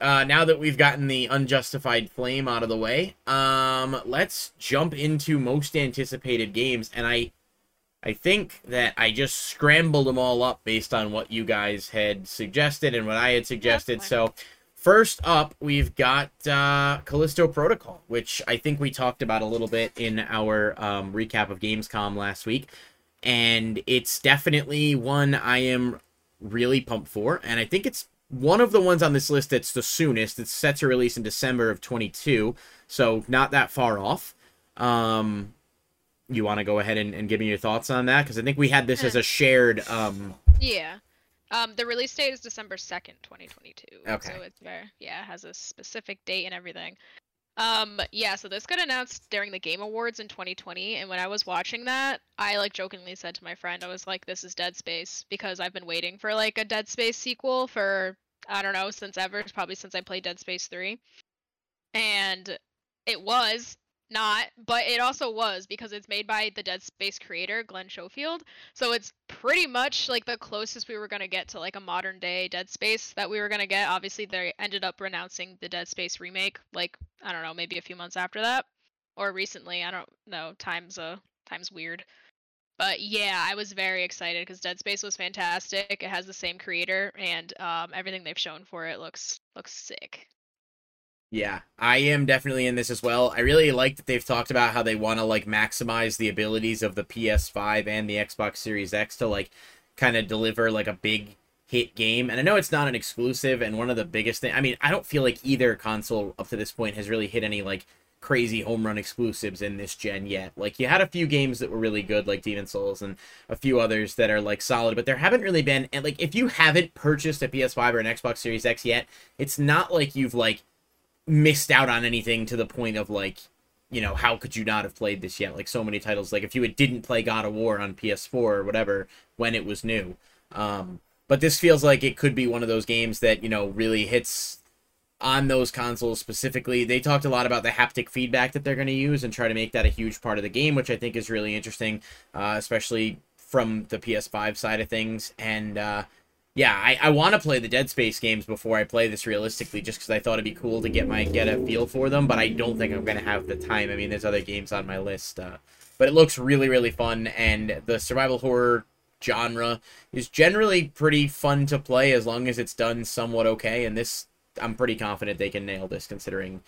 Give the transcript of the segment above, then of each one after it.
uh, now that we've gotten the unjustified flame out of the way, um, let's jump into most anticipated games. And I, I think that I just scrambled them all up based on what you guys had suggested and what I had suggested. so, first up, we've got uh, Callisto Protocol, which I think we talked about a little bit in our um, recap of Gamescom last week, and it's definitely one I am really pumped for, and I think it's one of the ones on this list that's the soonest. It's set to release in December of 22, so not that far off. Um, you want to go ahead and, and give me your thoughts on that? Because I think we had this as a shared. Um... Yeah. Um, the release date is December 2nd, 2022. Okay. So it's very, yeah, it has a specific date and everything. Um, yeah, so this got announced during the Game Awards in 2020, and when I was watching that, I like jokingly said to my friend, I was like, "This is Dead Space," because I've been waiting for like a Dead Space sequel for I don't know since ever, probably since I played Dead Space 3, and it was, not, but it also was because it's made by the Dead Space creator, Glenn Schofield. So it's pretty much like the closest we were going to get to like a modern day Dead Space that we were going to get. Obviously, they ended up renouncing the Dead Space remake like I don't know, maybe a few months after that or recently. I don't know. Time's uh time's weird. But yeah, I was very excited because Dead Space was fantastic. It has the same creator, and um, everything they've shown for it looks looks sick. Yeah, I am definitely in this as well. I really like that they've talked about how they want to like maximize the abilities of the PS5 and the Xbox Series X to like kind of deliver like a big hit game. And I know it's not an exclusive and one of the biggest thing I mean, I don't feel like either console up to this point has really hit any like crazy home run exclusives in this gen yet. Like you had a few games that were really good like Demon Souls and a few others that are like solid, but there haven't really been and like if you haven't purchased a PS5 or an Xbox Series X yet, it's not like you've like missed out on anything to the point of like you know how could you not have played this yet? Like so many titles like if you didn't play god of war on ps4 or whatever when it was new. Um but this feels like it could be one of those games that you know really hits on those consoles specifically. They talked a lot about the haptic feedback that they're going to use and try to make that a huge part of the game which i think is really interesting uh, especially from the ps5 side of things. And uh, yeah, I, I want to play the Dead Space games before I play this realistically, just because I thought it'd be cool to get my get a feel for them. But I don't think I'm gonna have the time. I mean, there's other games on my list, uh, but it looks really really fun, and the survival horror genre is generally pretty fun to play as long as it's done somewhat okay. And this, I'm pretty confident they can nail this, considering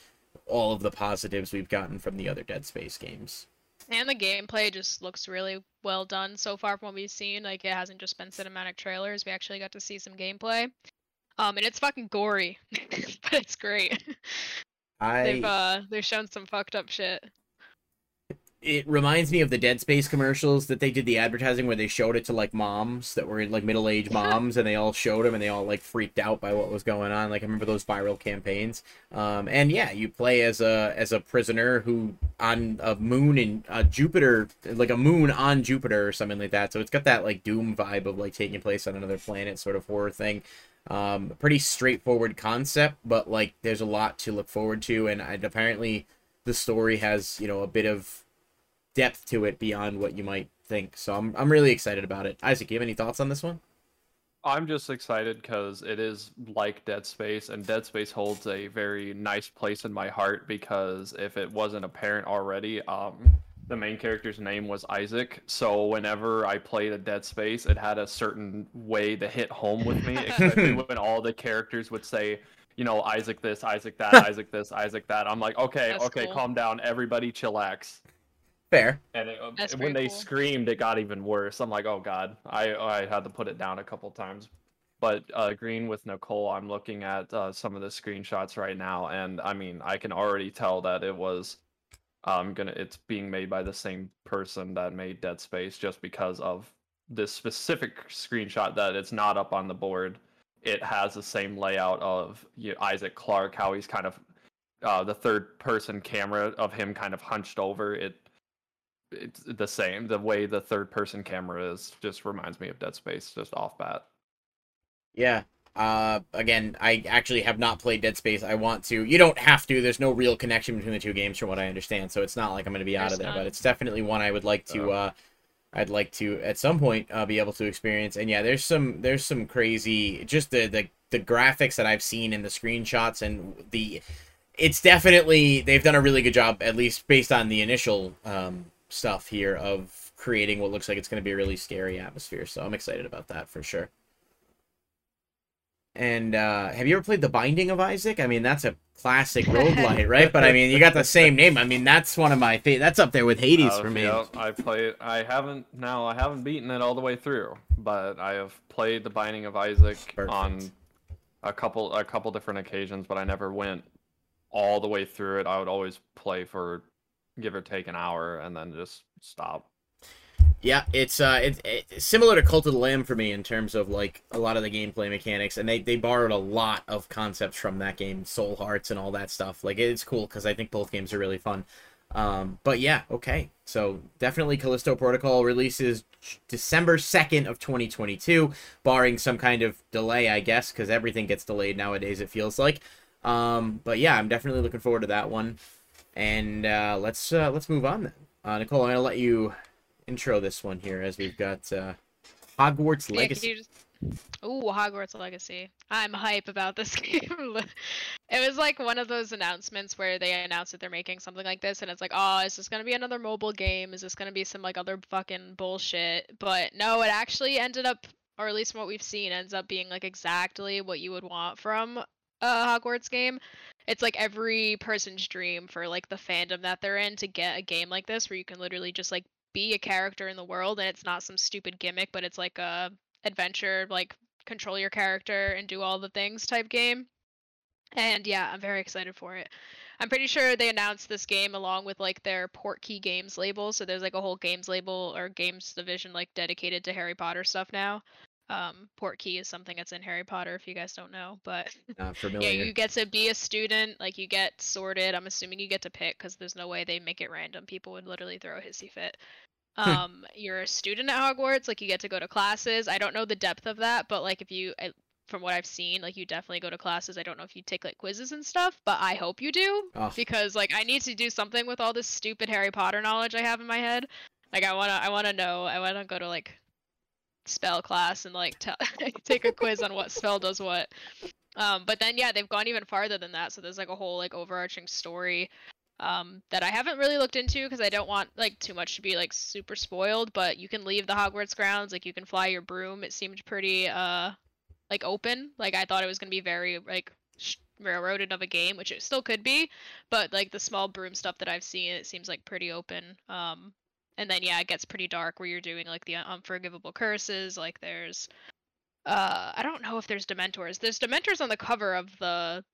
all of the positives we've gotten from the other Dead Space games. And the gameplay just looks really well done so far from what we've seen. Like it hasn't just been cinematic trailers. We actually got to see some gameplay. Um, and it's fucking gory, but it's great. I... They've uh, they've shown some fucked up shit it reminds me of the Dead Space commercials that they did the advertising where they showed it to like moms that were like middle aged moms and they all showed them and they all like freaked out by what was going on. Like I remember those viral campaigns. Um, and yeah, you play as a as a prisoner who on a moon in uh, Jupiter, like a moon on Jupiter or something like that. So it's got that like Doom vibe of like taking place on another planet sort of horror thing. Um, pretty straightforward concept, but like there's a lot to look forward to, and, and apparently the story has you know a bit of depth to it beyond what you might think. So I'm I'm really excited about it. Isaac, you have any thoughts on this one? I'm just excited because it is like Dead Space, and Dead Space holds a very nice place in my heart because if it wasn't apparent already, um, the main character's name was Isaac. So whenever I played a Dead Space, it had a certain way to hit home with me, especially when all the characters would say, you know, Isaac this, Isaac that, Isaac this, Isaac that. I'm like, okay, That's okay, cool. calm down, everybody, chillax. Fair. And it, um, when they cool. screamed, it got even worse. I'm like, oh god, I I had to put it down a couple times. But uh, Green with Nicole, I'm looking at uh, some of the screenshots right now, and I mean, I can already tell that it was um gonna it's being made by the same person that made Dead Space, just because of this specific screenshot that it's not up on the board. It has the same layout of you know, Isaac Clarke, how he's kind of uh, the third person camera of him kind of hunched over. It it's the same. The way the third person camera is just reminds me of Dead Space, just off bat. Yeah. Uh, again, I actually have not played Dead Space. I want to. You don't have to. There's no real connection between the two games, from what I understand. So it's not like I'm going to be out There's of there. But it's definitely one I would like to uh, I'd like to at some point uh, be able to experience. And yeah, there's some there's some crazy just the the the graphics that I've seen in the screenshots and the it's definitely they've done a really good job at least based on the initial um, stuff here of creating what looks like it's going to be a really scary atmosphere. So I'm excited about that for sure. And uh, have you ever played The Binding of Isaac? I mean, that's a classic roguelite, right? But I mean, you got the same name. I mean, that's one of my favorite. That's up there with Hades uh, for me. Yeah, I played. I haven't now. I haven't beaten it all the way through, but I have played The Binding of Isaac Perfect. on a couple a couple different occasions, but I never went all the way through it. I would always play for give or take an hour and then just stop. Yeah, it's uh, it's, it's similar to Cult of the Lamb for me in terms of like a lot of the gameplay mechanics, and they they borrowed a lot of concepts from that game, Soul Hearts and all that stuff. Like it's cool because I think both games are really fun. Um, but yeah, okay, so definitely Callisto Protocol releases December second of 2022, barring some kind of delay, I guess, because everything gets delayed nowadays. It feels like. Um, but yeah, I'm definitely looking forward to that one. And uh, let's uh, let's move on then. Uh, Nicole, I'm gonna let you intro this one here as we've got uh, Hogwarts Legacy. Yeah, just... Ooh, Hogwarts Legacy. I'm hype about this game. it was like one of those announcements where they announced that they're making something like this, and it's like, oh, is this gonna be another mobile game? Is this gonna be some like other fucking bullshit? But no, it actually ended up, or at least from what we've seen, ends up being like exactly what you would want from a Hogwarts game it's like every person's dream for like the fandom that they're in to get a game like this where you can literally just like be a character in the world and it's not some stupid gimmick, but it's like a adventure, like control your character and do all the things type game. And yeah, I'm very excited for it. I'm pretty sure they announced this game along with like their Portkey Games label. So there's like a whole games label or games division like dedicated to Harry Potter stuff now. Um, Portkey is something that's in Harry Potter, if you guys don't know. But yeah, you get to be a student. Like you get sorted. I'm assuming you get to pick because there's no way they make it random. People would literally throw a hissy fit. Hmm. Um, you're a student at Hogwarts. Like you get to go to classes. I don't know the depth of that, but like if you, I, from what I've seen, like you definitely go to classes. I don't know if you take like quizzes and stuff, but I hope you do oh. because like I need to do something with all this stupid Harry Potter knowledge I have in my head. Like I wanna, I wanna know. I wanna go to like spell class and like t- take a quiz on what spell does what. Um, but then yeah, they've gone even farther than that. So there's like a whole like overarching story um, that I haven't really looked into because I don't want like too much to be like super spoiled. But you can leave the Hogwarts grounds, like you can fly your broom. It seemed pretty uh like open. Like I thought it was gonna be very like railroaded of a game, which it still could be. But like the small broom stuff that I've seen, it seems like pretty open. Um, and then yeah, it gets pretty dark where you're doing like the unforgivable curses. Like there's, uh, I don't know if there's Dementors. There's Dementors on the cover of the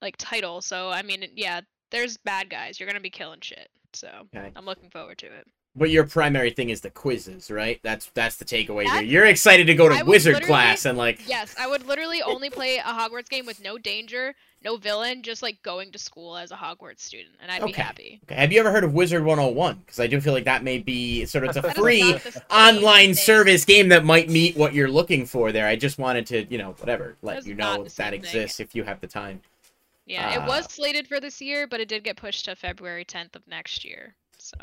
like title. So I mean, yeah, there's bad guys. You're gonna be killing shit. So okay. I'm looking forward to it. But your primary thing is the quizzes, right? That's that's the takeaway that's, here. You're excited to go to wizard class and like Yes, I would literally only play a Hogwarts game with no danger, no villain, just like going to school as a Hogwarts student, and I'd okay. be happy. Okay. Have you ever heard of Wizard 101? Because I do feel like that may be sort of it's a free online service game that might meet what you're looking for there. I just wanted to, you know, whatever, let That's you know that exists thing. if you have the time. Yeah, uh, it was slated for this year, but it did get pushed to February 10th of next year. So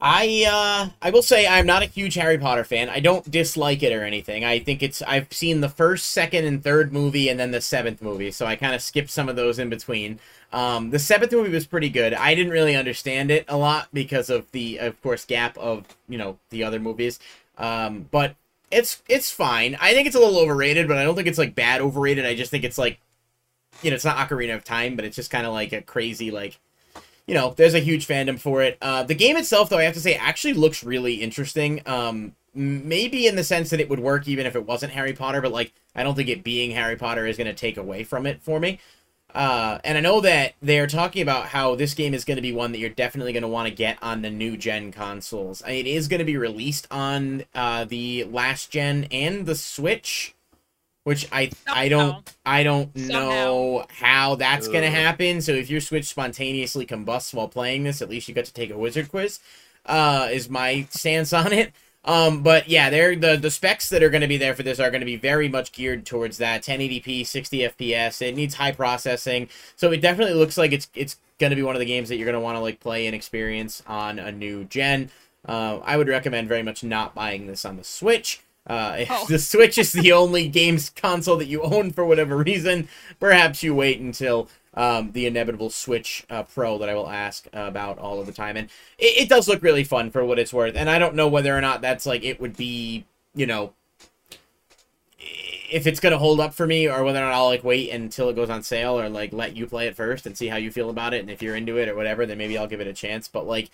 I uh I will say I'm not a huge Harry Potter fan. I don't dislike it or anything. I think it's I've seen the first, second, and third movie and then the seventh movie, so I kind of skipped some of those in between. Um, the seventh movie was pretty good. I didn't really understand it a lot because of the, of course, gap of you know the other movies. Um, but it's it's fine. I think it's a little overrated, but I don't think it's like bad overrated. I just think it's like, you know, it's not Ocarina of Time, but it's just kind of like a crazy like you know, there's a huge fandom for it. Uh, the game itself, though, I have to say, actually looks really interesting. Um, maybe in the sense that it would work even if it wasn't Harry Potter, but like I don't think it being Harry Potter is going to take away from it for me. Uh, and I know that they're talking about how this game is going to be one that you're definitely going to want to get on the new gen consoles. It is going to be released on uh, the last gen and the Switch which I I don't I don't Somehow. know how that's Ugh. gonna happen. So if your Switch spontaneously combusts while playing this, at least you got to take a wizard quiz. Uh, is my stance on it. Um, but yeah, they're the the specs that are going to be there for this are going to be very much geared towards that 1080p, 60 FPS. It needs high processing, so it definitely looks like it's it's going to be one of the games that you're going to want to like play and experience on a new gen. Uh, I would recommend very much not buying this on the Switch. Uh, if Oh. the Switch is the only games console that you own for whatever reason, perhaps you wait until um, the inevitable Switch uh, Pro that I will ask about all of the time. And it, it does look really fun for what it's worth. And I don't know whether or not that's like it would be, you know, if it's gonna hold up for me or whether or not I'll like wait until it goes on sale or like let you play it first and see how you feel about it and if you're into it or whatever then maybe I'll give it a chance but like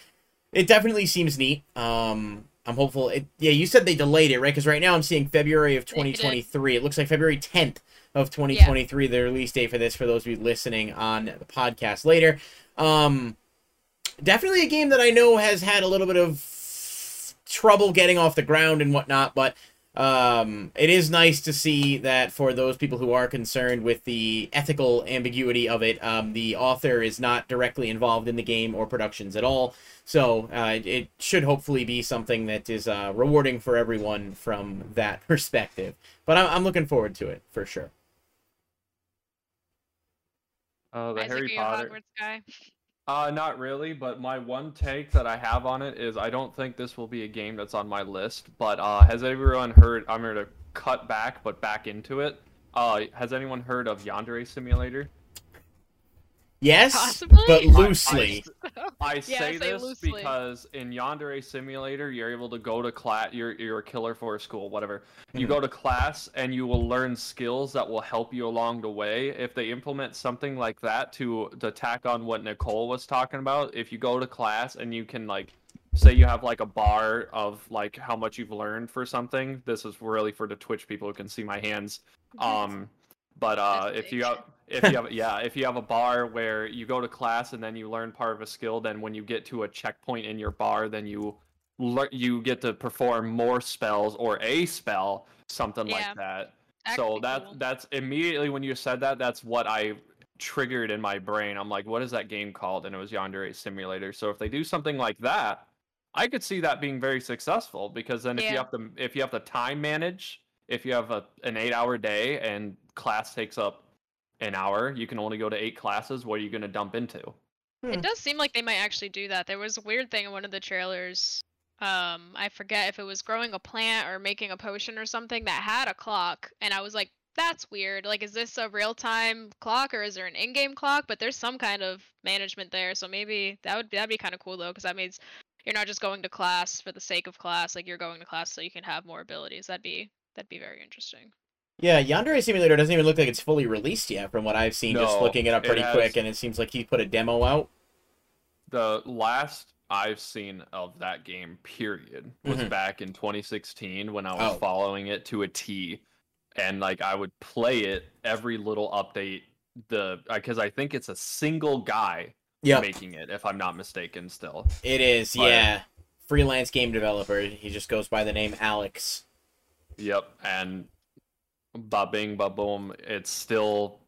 it definitely seems neat um I'm hopeful it yeah you said they delayed it right? Because right now I'm seeing February of 2023 it looks like February 10th of 2023 the release date for this for those of you listening on the podcast later. Um definitely a game that I know has had a little bit of trouble getting off the ground and whatnot but um, it is nice to see that for those people who are concerned with the ethical ambiguity of it, um, the author is not directly involved in the game or productions at all. So uh, it should hopefully be something that is uh, rewarding for everyone from that perspective. But I'm, I'm looking forward to it for sure. Uh, the Isaac, Harry are you a Potter. Uh, not really, but my one take that I have on it is I don't think this will be a game that's on my list. But uh, has everyone heard? I'm going to cut back, but back into it. Uh, has anyone heard of Yandere Simulator? Yes, Possibly? but I- loosely. I Yeah, say say this loosely. because in Yandere Simulator, you're able to go to class. You're you're a killer for a school, whatever. You Mhm. go to class and you will learn skills that will help you along the way. If they implement something like that to to tack on what Nicole was talking about, if you go to class and you can like say you have like a bar of like how much you've learned for something. This is really for the Twitch people who can see my hands. Um, but uh, if you have if you have yeah if you have a bar where you go to class and then you learn part of a skill, then when you get to a checkpoint in your bar, then you lear- you get to perform more spells or a spell, something Yeah. like that. That so that cool. that's immediately when you said that, that's what I triggered in my brain. I'm like, what is that game called? And it was Yandere Simulator. So if they do something like that, I could see that being very successful because then if you have to if you have to time manage, if you have a, an eight hour day and class takes up an hour, you can only go to eight classes. What are you going to dump into? It does seem like they might actually do that. There was a weird thing in one of the trailers. Um, I forget if it was growing a plant or making a potion or something that had a clock, and I was like, "That's weird. Like, is this a real-time clock or is there an in-game clock?" But there's some kind of management there, so maybe that would that'd be kind of cool though, because that means you're not just going to class for the sake of class. Like, you're going to class so you can have more abilities. That'd be that'd be very interesting. Yeah, Yandere Simulator doesn't even look like it's fully released yet, from what I've seen. just looking it up it pretty has- quick, and it seems like he put a demo out. The last I've seen of that game, period, was Mhm. back in 2016 when I was Oh. following it to a T, and like I would play it every little update. The because I think it's a single guy Yep, making it, if I'm not mistaken. Still, it is. But- Yeah, freelance game developer. He just goes by the name Alex. yep, and ba bing ba boom, it's still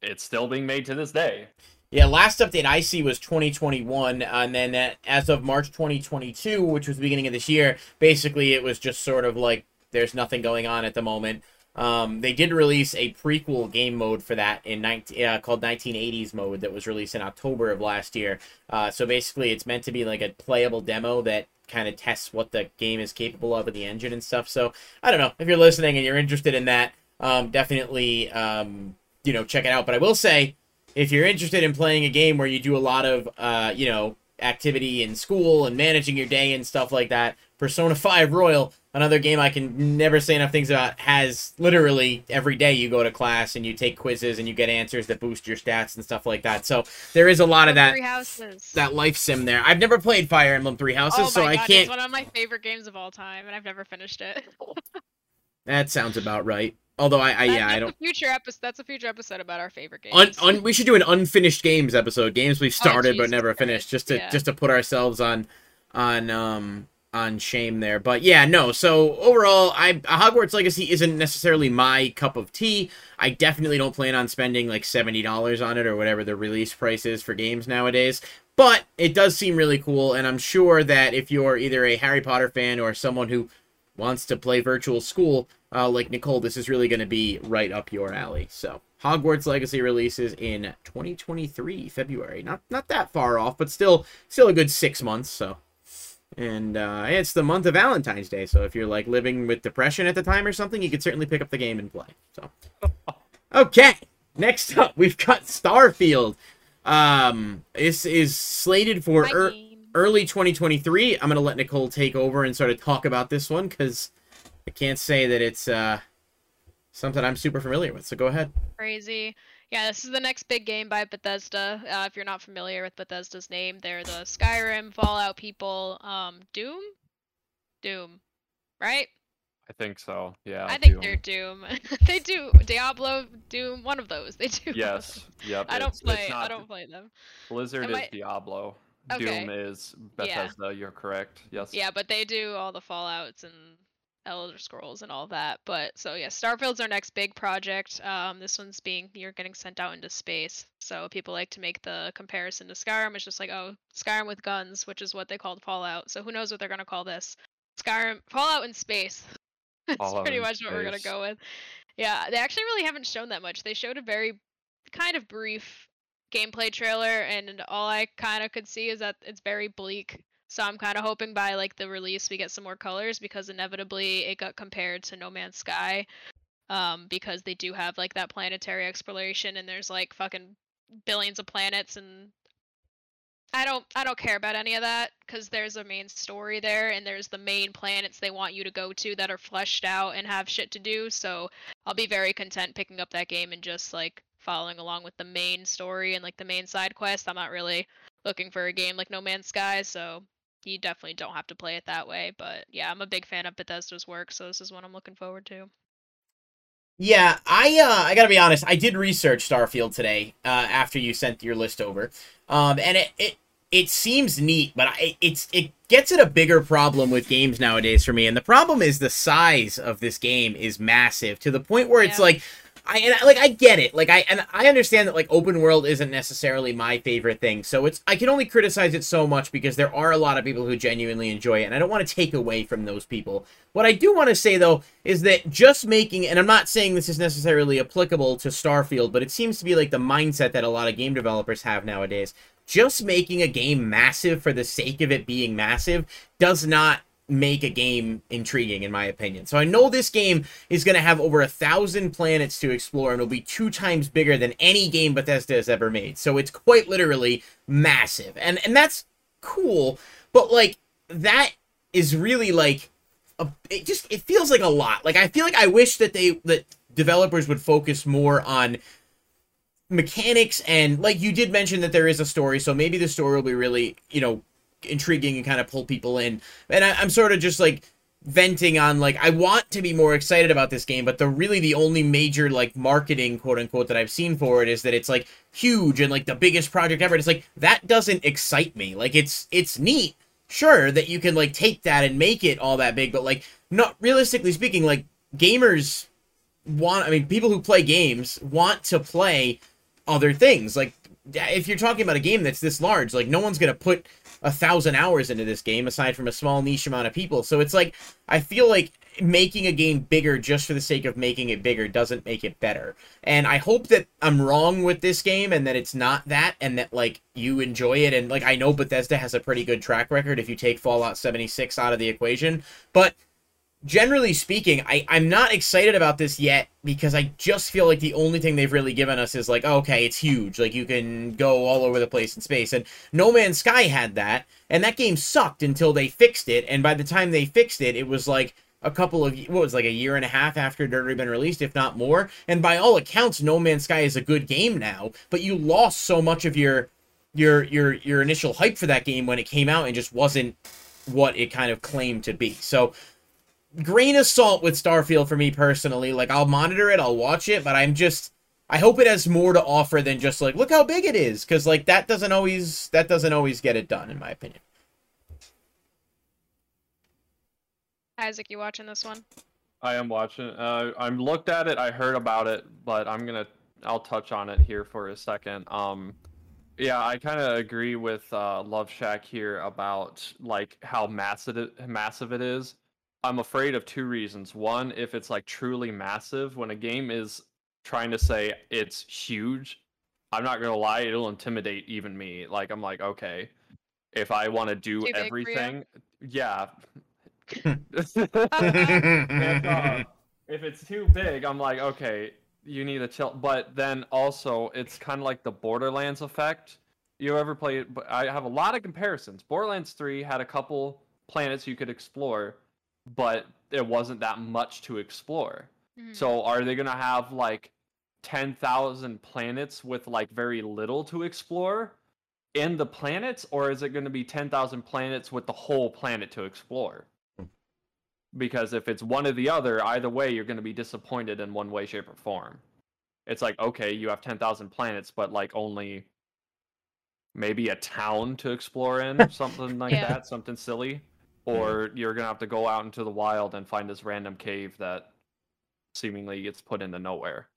it's still being made to this day. Yeah, last update I see was 2021, and then uh, as of March 2022, which was the beginning of this year, basically it was just sort of like there's nothing going on at the moment. Um, they did release a prequel game mode for that in 19, uh, called 1980s mode that was released in October of last year. Uh, so basically, it's meant to be like a playable demo that kind of tests what the game is capable of in the engine and stuff. So I don't know if you're listening and you're interested in that, um, definitely um, you know check it out. But I will say if you're interested in playing a game where you do a lot of uh, you know activity in school and managing your day and stuff like that. Persona 5 royal another game i can never say enough things about has literally every day you go to class and you take quizzes and you get answers that boost your stats and stuff like that. So there is a lot of that that life sim there. I've never played fire emblem three houses oh so i can't it's one of my favorite games of all time, and I've never finished it. that sounds about right although i, I yeah i don't future episode. That's a future episode about our favorite games. Un, un, we should do an unfinished games episode. Games we've started but never finished, just to yeah. just to put ourselves on on um on shame there. But yeah, no. So overall, I Hogwarts Legacy isn't necessarily my cup of tea. I definitely don't plan on spending like seventy dollars on it or whatever the release price is for games nowadays. But it does seem really cool, and I'm sure that if you're either a Harry Potter fan or someone who wants to play virtual school, uh, like Nicole, this is really going to be right up your alley. So, Hogwarts Legacy releases in 2023 February. Not not that far off, but still still a good six months. So, And uh, it's the month of Valentine's Day, so if you're like living with depression at the time or something, you could certainly pick up the game and play. So, okay, next up we've got Starfield. Um, this is slated for er- early 2023. I'm gonna let Nicole take over and sort of talk about this one because I can't say that it's uh something I'm super familiar with. So go ahead. Crazy. Yeah, this is the next big game by Bethesda. Uh, if you're not familiar with Bethesda's name, they're the Skyrim, Fallout people. Um, Doom? Doom. Right? I think so. Yeah. I think Doom. they're Doom. they do Diablo, Doom, one of those. They do. Yes. Yep. I don't play. I don't play them. Blizzard Am is I... Diablo. Okay. Doom is Bethesda. Yeah. You're correct. Yes. Yeah, but they do all the Fallout's and Elder Scrolls and all that. But so yeah, Starfield's our next big project. Um, this one's being you're getting sent out into space. So people like to make the comparison to Skyrim. It's just like oh, Skyrim with guns, which is what they called Fallout. So who knows what they're gonna call this? Skyrim Fallout in space. That's Fallout pretty much space. what we're gonna go with. Yeah, they actually really haven't shown that much. They showed a very kind of brief gameplay trailer, and all I kind of could see is that it's very bleak so I'm kind of hoping by like the release we get some more colors because inevitably it got compared to No Man's Sky um, because they do have like that planetary exploration and there's like fucking billions of planets and I don't I don't care about any of that because there's a main story there and there's the main planets they want you to go to that are fleshed out and have shit to do. So I'll be very content picking up that game and just like following along with the main story and like the main side quest. I'm not really looking for a game like No Man's Sky, so you definitely don't have to play it that way. But yeah, I'm a big fan of Bethesda's work, so this is one I'm looking forward to. Yeah, I uh, I gotta be honest. I did research Starfield today uh, after you sent your list over, um, and it, it it seems neat, but I, it's it gets at a bigger problem with games nowadays for me. And the problem is the size of this game is massive to the point where it's like I and I, like I get it. Like I and I understand that like open world isn't necessarily my favorite thing. So it's I can only criticize it so much because there are a lot of people who genuinely enjoy it and I don't want to take away from those people. What I do want to say though is that just making and I'm not saying this is necessarily applicable to Starfield, but it seems to be like the mindset that a lot of game developers have nowadays. Just making a game massive for the sake of it being massive does not make a game intriguing in my opinion. So I know this game is going to have over a thousand planets to explore and it'll be two times bigger than any game Bethesda has ever made. So it's quite literally massive. And and that's cool, but like that is really like a, it just it feels like a lot. Like I feel like I wish that they that developers would focus more on mechanics and like you did mention that there is a story so maybe the story will be really you know intriguing and kind of pull people in. And I, I'm sort of just like venting on like I want to be more excited about this game, but the really the only major like marketing quote unquote that I've seen for it is that it's like huge and like the biggest project ever. It's like that doesn't excite me. Like it's it's neat, sure, that you can like take that and make it all that big, but like not realistically speaking, like gamers want I mean people who play games want to play other things. Like if you're talking about a game that's this large, like no one's gonna put a thousand hours into this game aside from a small niche amount of people. So it's like I feel like making a game bigger just for the sake of making it bigger doesn't make it better. And I hope that I'm wrong with this game and that it's not that and that like you enjoy it and like I know Bethesda has a pretty good track record if you take Fallout 76 out of the equation, but generally speaking, I, I'm not excited about this yet because I just feel like the only thing they've really given us is like, okay, it's huge. Like you can go all over the place in space. And No Man's Sky had that, and that game sucked until they fixed it. And by the time they fixed it, it was like a couple of what was like a year and a half after it had already been released, if not more. And by all accounts, No Man's Sky is a good game now, but you lost so much of your your your your initial hype for that game when it came out and just wasn't what it kind of claimed to be. So grain of salt with Starfield for me personally. Like I'll monitor it, I'll watch it, but I'm just I hope it has more to offer than just like look how big it is cuz like that doesn't always that doesn't always get it done in my opinion. Isaac, you watching this one? I am watching. Uh, I'm looked at it. I heard about it, but I'm gonna. I'll touch on it here for a second. Um, yeah, I kind of agree with uh, Love Shack here about like how massive it, massive it is. I'm afraid of two reasons. One, if it's like truly massive, when a game is trying to say it's huge, I'm not gonna lie, it'll intimidate even me. Like I'm like, okay. if I want to do Too big for you? everything, yeah. And, uh, if it's too big, I'm like, okay, you need to chill. But then also, it's kind of like the Borderlands effect. You ever play it? But I have a lot of comparisons. Borderlands 3 had a couple planets you could explore, but it wasn't that much to explore. Mhm. So are they gonna have like ten thousand planets with like very little to explore in the planets, or is it gonna be ten thousand planets with the whole planet to explore? Because if it's one or the other, either way, you're gonna be disappointed in one way, shape, or form. It's like okay, you have ten thousand planets, but like only maybe a town to explore in, something like Yeah. that, something silly. Or you're gonna have to go out into the wild and find this random cave that seemingly gets put into nowhere.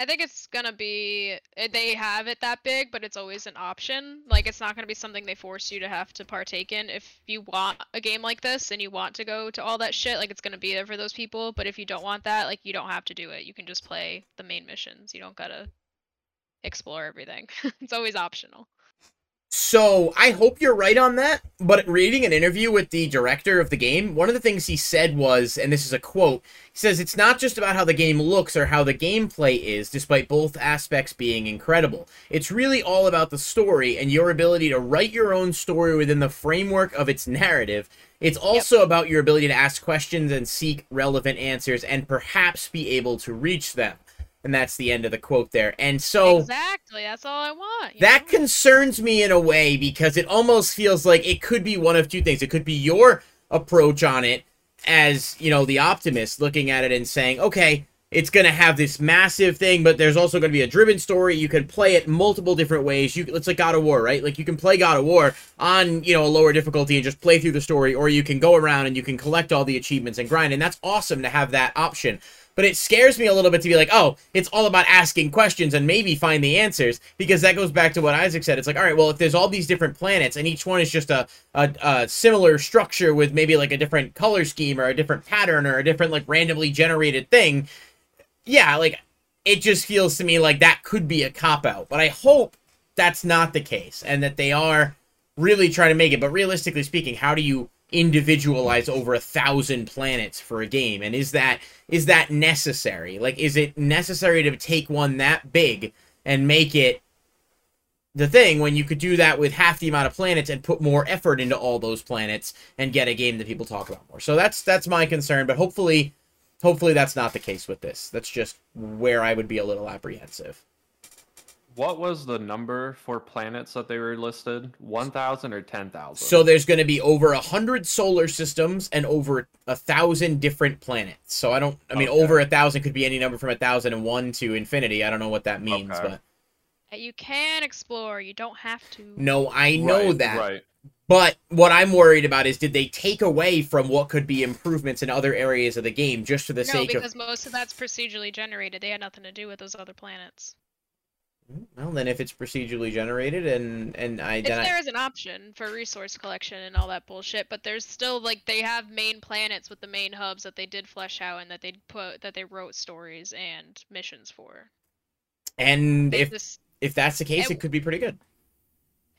I think it's gonna be eh, they have it that big, but it's always an option. Like it's not gonna be something they force you to have to partake in. If you want a game like this and you want to go to all that shit, like it's gonna be there for those people. But if you don't want that, like you don't have to do it. You can just play the main missions. You don't gotta explore everything. it's always optional. So I hope you're right on that. But reading an interview with the director of the game, one of the things he said was, and this is a quote, he says it's not just about how the game looks or how the gameplay is, despite both aspects being incredible. It's really all about the story and your ability to write your own story within the framework of its narrative. It's also about your ability to ask questions and seek relevant answers and perhaps be able to reach them. And that's the end of the quote there. And so exactly. That's all I want. that know? concerns me in a way because it almost feels like it could be one of two things. It could be your approach on it as, you know, the optimist looking at it and saying, okay, it's going to have this massive thing, but there's also going to be a driven story. You can play it multiple different ways. You It's like God of War, right? Like you can play God of War on, you know, a lower difficulty and just play through the story, or you can go around and you can collect all the achievements and grind. And that's awesome to have that option but it scares me a little bit to be like, oh, it's all about asking questions and maybe find the answers because that goes back to what Isaac said. It's like, all right, well, if there's all these different planets and each one is just a, a, a similar structure with maybe like a different color scheme or a different pattern or a different like randomly generated thing, yeah, like it just feels to me like that could be a cop out. But I hope that's not the case and that they are really trying to make it. But realistically speaking, how do you individualize over a thousand planets for a game? And is that is that necessary? Like is it necessary to take one that big and make it the thing when you could do that with half the amount of planets and put more effort into all those planets and get a game that people talk about more? So that's that's my concern but hopefully hopefully that's not the case with this. That's just where i would be a little apprehensive What was the number for planets that they were listed? 1,000 or 10,000? So there's going to be over a hundred solar systems and over a thousand different planets. So I don't. I mean, Okay. over a thousand could be any number from a thousand and one to infinity. I don't know what that means, Okay. but You can explore. You don't have to. no, I know Right, that. Right. But what I'm worried about is did they take away from what could be improvements in other areas of the game just for the No, sake of. No, because most of that's procedurally generated. They had nothing to do with those other planets. Well, then if it's procedurally generated and and I It's then I, there as an option for resource collection and all that bullshit, but there's still like they have main planets with the main hubs that they did flesh out and that they put that they wrote stories and missions for. and They if just if that's the case, it could be pretty good.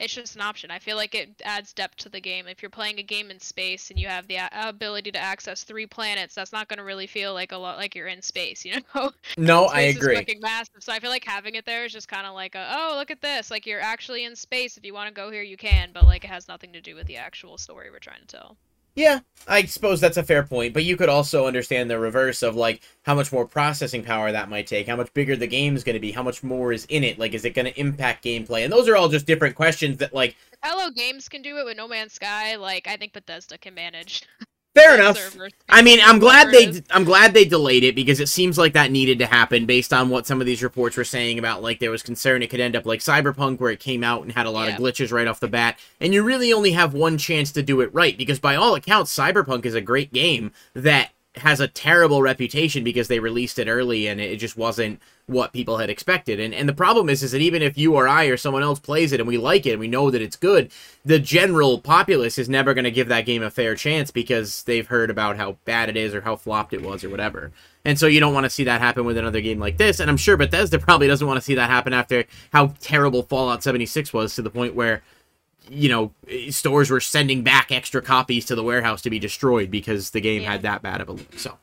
It's just an option. I feel like it adds depth to the game. If you're playing a game in space and you have the a- ability to access three planets, that's not going to really feel like a lot like you're in space, you know? No, I agree. Is fucking massive. So I feel like having it there is just kind of like, a, oh, look at this. Like you're actually in space. If you want to go here, you can. But like it has nothing to do with the actual story we're trying to tell. Yeah, I suppose that's a fair point, but you could also understand the reverse of like how much more processing power that might take, how much bigger the game is going to be, how much more is in it, like is it going to impact gameplay? And those are all just different questions that like Hello Games can do it with No Man's Sky. Like I think Bethesda can manage. fair enough. I mean, I'm glad they. I'm glad they delayed it because it seems like that needed to happen based on what some of these reports were saying about like there was concern it could end up like Cyberpunk where it came out and had a lot Yeah. of glitches right off the bat and you really only have one chance to do it right because by all accounts Cyberpunk is a great game that has a terrible reputation because they released it early and it just wasn't what people had expected. And and the problem is is that even if you or I or someone else plays it and we like it and we know that it's good, the general populace is never going to give that game a fair chance because they've heard about how bad it is or how flopped it was or whatever. And so you don't want to see that happen with another game like this. And I'm sure Bethesda probably doesn't want to see that happen after how terrible Fallout 76 was to the point where you know stores were sending back extra copies to the warehouse to be destroyed because the game Yeah. had that bad of a leak. So.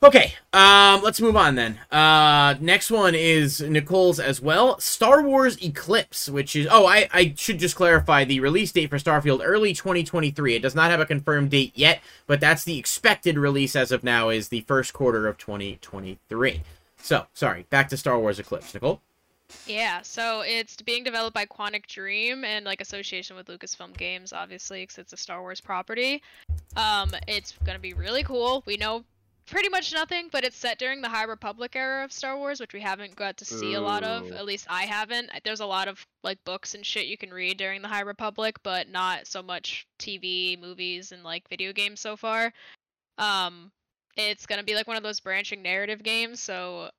Okay, um, let's move on then. Uh, next one is Nicole's as well. Star Wars Eclipse, which is oh, I I should just clarify the release date for Starfield early 2023. It does not have a confirmed date yet, but that's the expected release as of now is the first quarter of 2023. So sorry, back to Star Wars Eclipse, Nicole. Yeah, so it's being developed by Quantic Dream and like association with Lucasfilm Games, obviously, because it's a Star Wars property. Um, it's gonna be really cool. We know pretty much nothing, but it's set during the High Republic era of Star Wars, which we haven't got to see a lot of. At least I haven't. There's a lot of like books and shit you can read during the High Republic, but not so much TV, movies, and like video games so far. Um, it's gonna be like one of those branching narrative games, so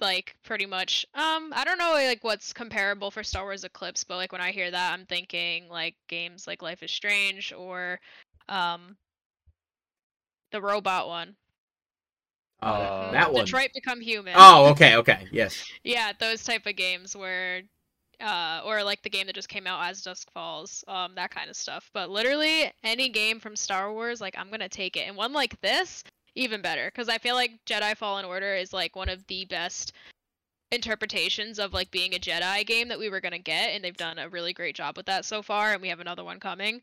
like pretty much um i don't know like what's comparable for star wars eclipse but like when i hear that i'm thinking like games like life is strange or um the robot one. Uh, that one. detroit become human. Oh, okay, okay, yes. yeah those type of games where uh or like the game that just came out as dusk falls um that kind of stuff. But literally any game from star wars like i'm gonna take it. And one like this even better because i feel like jedi fallen order is like one of the best interpretations of like being a jedi game that we were gonna get and they've done a really great job with that so far and we have another one coming.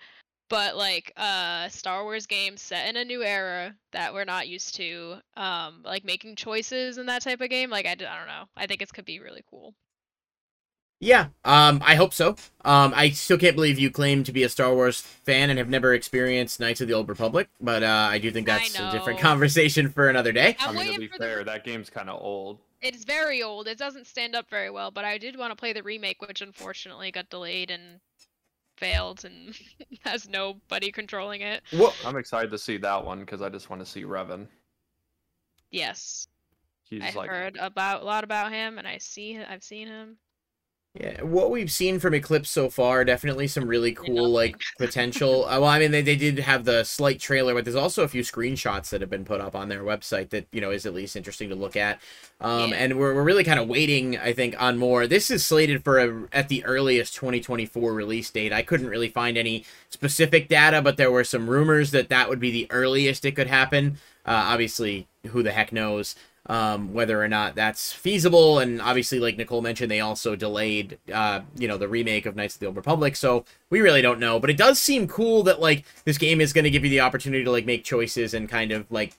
But like uh star wars game set in a new era that we're not used to um like making choices in that type of game like I don't know. I think it could be really cool Yeah, um, I hope so. Um, I still can't believe you claim to be a Star Wars fan and have never experienced Knights of the Old Republic, but uh, I do think that's a different conversation for another day. i'm I mean, to waiting be for fair, the that game's kind of old. it's very old it doesn't stand up very well but i did want to play the remake which unfortunately got delayed and failed and has nobody controlling it Well, I'm excited to see that one because I just want to see Revan. yes He's i've like, heard about a lot about him and i see i've seen him Yeah, what we've seen from Eclipse so far, definitely some really cool like potential. Uh, well, I mean, they, they did have the slight trailer, but there's also a few screenshots that have been put up on their website that you know is at least interesting to look at. Um, Yeah. and we're we're really kind of waiting, I think, on more. This is slated for a, at the earliest 2024 release date. I couldn't really find any specific data, but there were some rumors that that would be the earliest it could happen. Uh, obviously, who the heck knows? Um, whether or not that's feasible. And obviously, like Nicole mentioned, they also delayed, uh, you know, the remake of Knights of the Old Republic. So we really don't know. But it does seem cool that like this game is going to give you the opportunity to like make choices and kind of like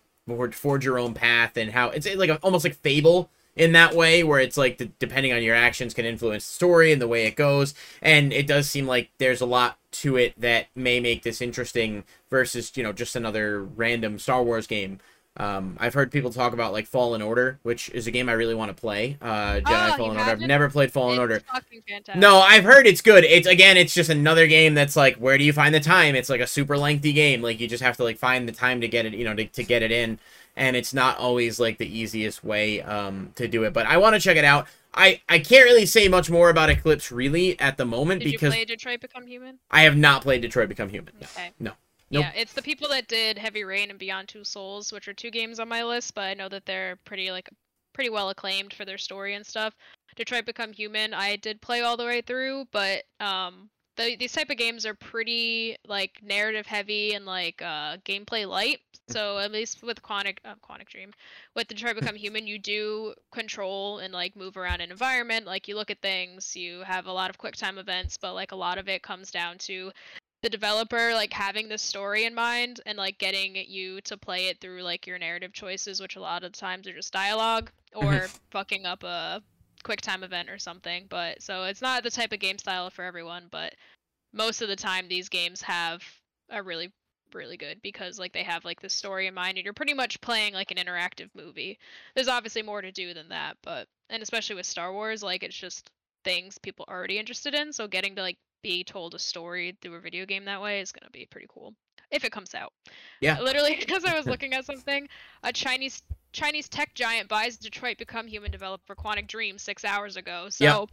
forge, your own path and how it's like almost like Fable in that way where it's like the, depending on your actions can influence the story and the way it goes and it does seem like there's a lot to it that may make this interesting versus you know just another random star wars game um, I've heard people talk about like Fallen Order, which is a game I really want to play. Uh, Jedi Oh, Fallen Order. I've never played Fallen It's Order. No, I've heard it's good. It's again, it's just another game that's like, where do you find the time? It's like a super lengthy game. Like you just have to like find the time to get it, you know, to, to get it in, and it's not always like the easiest way um to do it. But I want to check it out. I I can't really say much more about Eclipse really at the moment Did because you play Detroit Become Human? I have not played Detroit Become Human. No. Okay. no. Nope. Yeah, it's the people that did Heavy Rain and Beyond Two Souls, which are two games on my list, but I know that they're pretty like pretty well acclaimed for their story and stuff. Detroit Become Human, I did play all the way through, but um the, these type of games are pretty like narrative heavy and like uh gameplay light. So at least with Quantic uh, Quantic Dream, with Detroit Become Human, you do control and like move around an environment. Like you look at things, you have a lot of quick time events, but like a lot of it comes down to the developer like having the story in mind and like getting you to play it through like your narrative choices which a lot of times are just dialogue or mm-hmm. fucking up a quick time event or something but so it's not the type of game style for everyone but most of the time these games have are really really good because like they have like the story in mind and you're pretty much playing like an interactive movie. There's obviously more to do than that but and especially with star wars like it's just things people are already interested in so getting to like be told a story through a video game that way is going to be pretty cool if it comes out. Yeah. Literally, because I was looking at something, a Chinese Chinese tech giant buys Detroit Become Human developer Quantic Dream six hours ago. So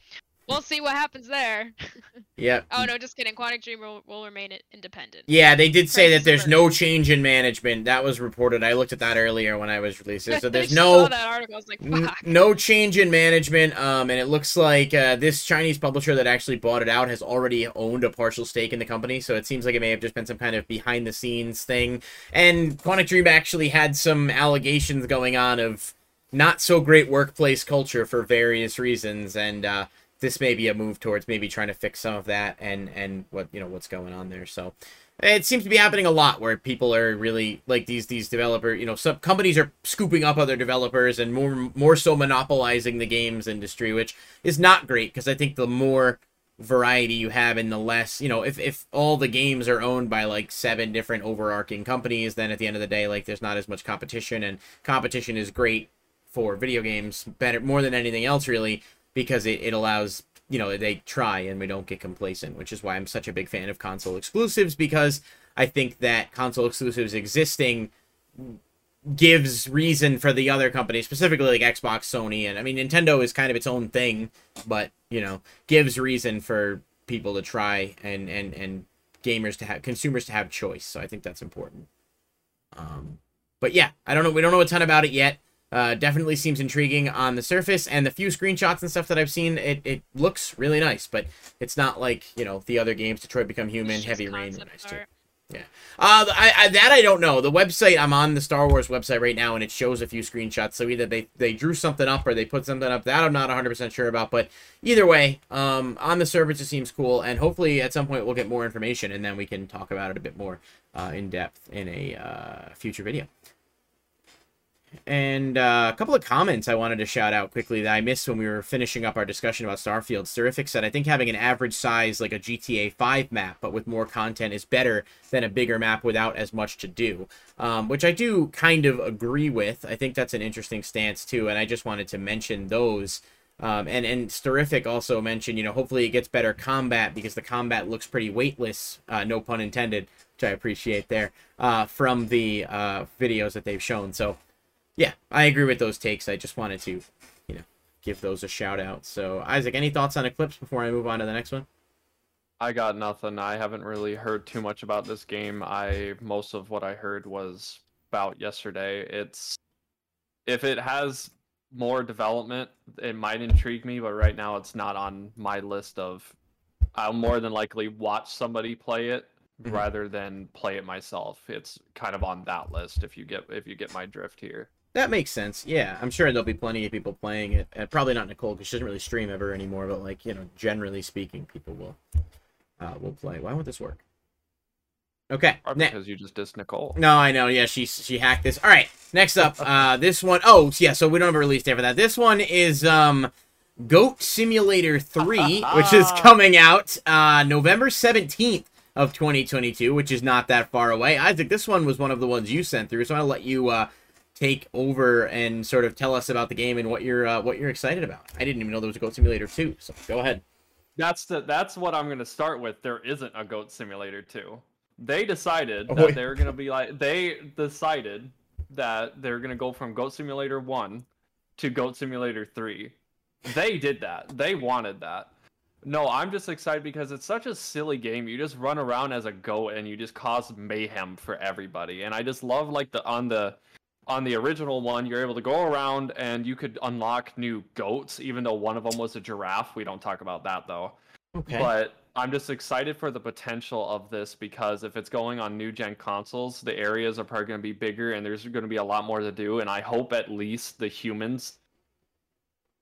we'll see what happens there. Yeah. oh no, just kidding. Quantic Dream will, will remain independent. Yeah, they did say that there's no change in management. That was reported. I looked at that earlier when I was releasing. So there's no like, no change in management. Um, and it looks like uh, this Chinese publisher that actually bought it out has already owned a partial stake in the company. So it seems like it may have just been some kind of behind the scenes thing. And Quantic Dream actually had some allegations going on of not so great workplace culture for various reasons, and uh, this may be a move towards maybe trying to fix some of that and and what you know what's going on there. So it seems to be happening a lot where people are really like these these developer you know some companies are scooping up other developers and more more so monopolizing the games industry which is not great because i think the more variety you have and the less you know if, if all the games are owned by like seven different overarching companies then at the end of the day like there's not as much competition and competition is great for video games better more than anything else really because it, it allows you know they try and we don't get complacent which is why i'm such a big fan of console exclusives because i think that console exclusives existing gives reason for the other companies specifically like xbox sony and i mean nintendo is kind of its own thing but you know gives reason for people to try and and and gamers to have consumers to have choice so i think that's important. Um but yeah i don't know we don't know a ton about it yet uh, definitely seems intriguing on the surface, and the few screenshots and stuff that I've seen, it, it looks really nice, but it's not like, you know, the other games, Detroit Become Human, Heavy Rain nice too. Yeah. Uh, I, I, that I don't know. The website, I'm on the Star Wars website right now, and it shows a few screenshots. So either they, they drew something up or they put something up. That I'm not 100% sure about. But either way, um, on the surface, it seems cool. And hopefully at some point we'll get more information, and then we can talk about it a bit more uh, in depth in a uh, future video. And uh, a couple of comments I wanted to shout out quickly that I missed when we were finishing up our discussion about Starfield. Sterific said, I think having an average size like a GTA 5 map, but with more content, is better than a bigger map without as much to do. Um, which I do kind of agree with. I think that's an interesting stance too, and I just wanted to mention those. Um, and and Sterific also mentioned, you know, hopefully it gets better combat because the combat looks pretty weightless, uh, no pun intended, which I appreciate there, uh, from the uh, videos that they've shown. So yeah, I agree with those takes. I just wanted to, you know, give those a shout out. So, Isaac, any thoughts on Eclipse before I move on to the next one? I got nothing. I haven't really heard too much about this game. I most of what I heard was about yesterday. It's if it has more development, it might intrigue me, but right now it's not on my list of I'll more than likely watch somebody play it mm-hmm. rather than play it myself. It's kind of on that list if you get if you get my drift here. That makes sense. Yeah, I'm sure there'll be plenty of people playing it. Uh, probably not Nicole because she doesn't really stream ever anymore. But like you know, generally speaking, people will uh, will play. Why won't this work? Okay. Or because you just dissed Nicole. No, I know. Yeah, she she hacked this. All right. Next up, uh, this one. Oh, yeah. So we don't have a release date for that. This one is um, Goat Simulator Three, which is coming out uh, November seventeenth of 2022, which is not that far away. Isaac, this one was one of the ones you sent through, so I'll let you uh, take over and sort of tell us about the game and what you're uh, what you're excited about. I didn't even know there was a Goat Simulator 2, so go ahead. That's the that's what I'm going to start with. There isn't a Goat Simulator 2. They decided oh, that they're going to be like they decided that they're going to go from Goat Simulator 1 to Goat Simulator 3. They did that. They wanted that. No, I'm just excited because it's such a silly game. You just run around as a goat and you just cause mayhem for everybody. And I just love like the on the on the original one, you're able to go around and you could unlock new goats, even though one of them was a giraffe. We don't talk about that though. Okay. But I'm just excited for the potential of this because if it's going on new gen consoles, the areas are probably going to be bigger and there's going to be a lot more to do. And I hope at least the humans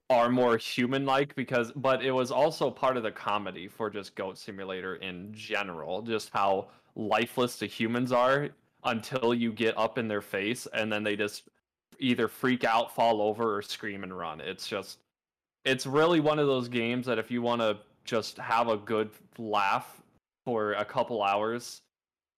are more human like because, but it was also part of the comedy for just Goat Simulator in general, just how lifeless the humans are until you get up in their face and then they just either freak out, fall over, or scream and run. It's just, it's really one of those games that if you want to just have a good laugh for a couple hours,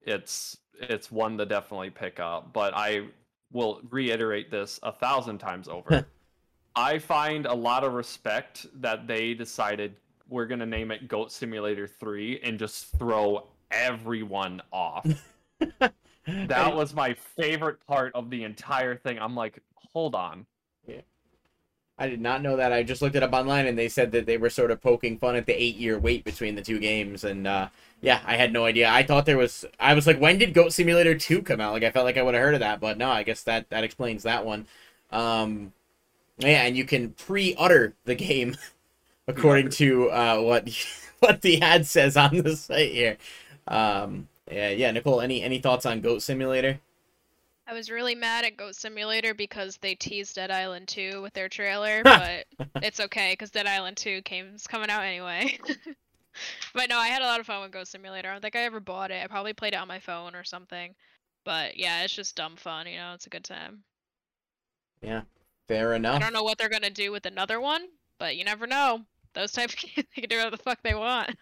it's it's one to definitely pick up. But I will reiterate this a thousand times over. I find a lot of respect that they decided we're gonna name it Goat Simulator 3 and just throw everyone off. that was my favorite part of the entire thing. I'm like, hold on. Yeah. I did not know that. I just looked it up online and they said that they were sort of poking fun at the eight year wait between the two games. And uh, yeah, I had no idea. I thought there was. I was like, when did Goat Simulator 2 come out? Like, I felt like I would have heard of that, but no, I guess that, that explains that one. Um, yeah, and you can pre utter the game according to uh, what what the ad says on the site here. Um, yeah, yeah, Nicole, any any thoughts on Goat Simulator? I was really mad at Goat Simulator because they teased Dead Island 2 with their trailer, but it's okay because Dead Island 2 came is coming out anyway. but no, I had a lot of fun with Goat Simulator. I don't think I ever bought it. I probably played it on my phone or something. But yeah, it's just dumb fun, you know, it's a good time. Yeah, fair enough. I don't know what they're gonna do with another one, but you never know. Those type of games, they can do whatever the fuck they want.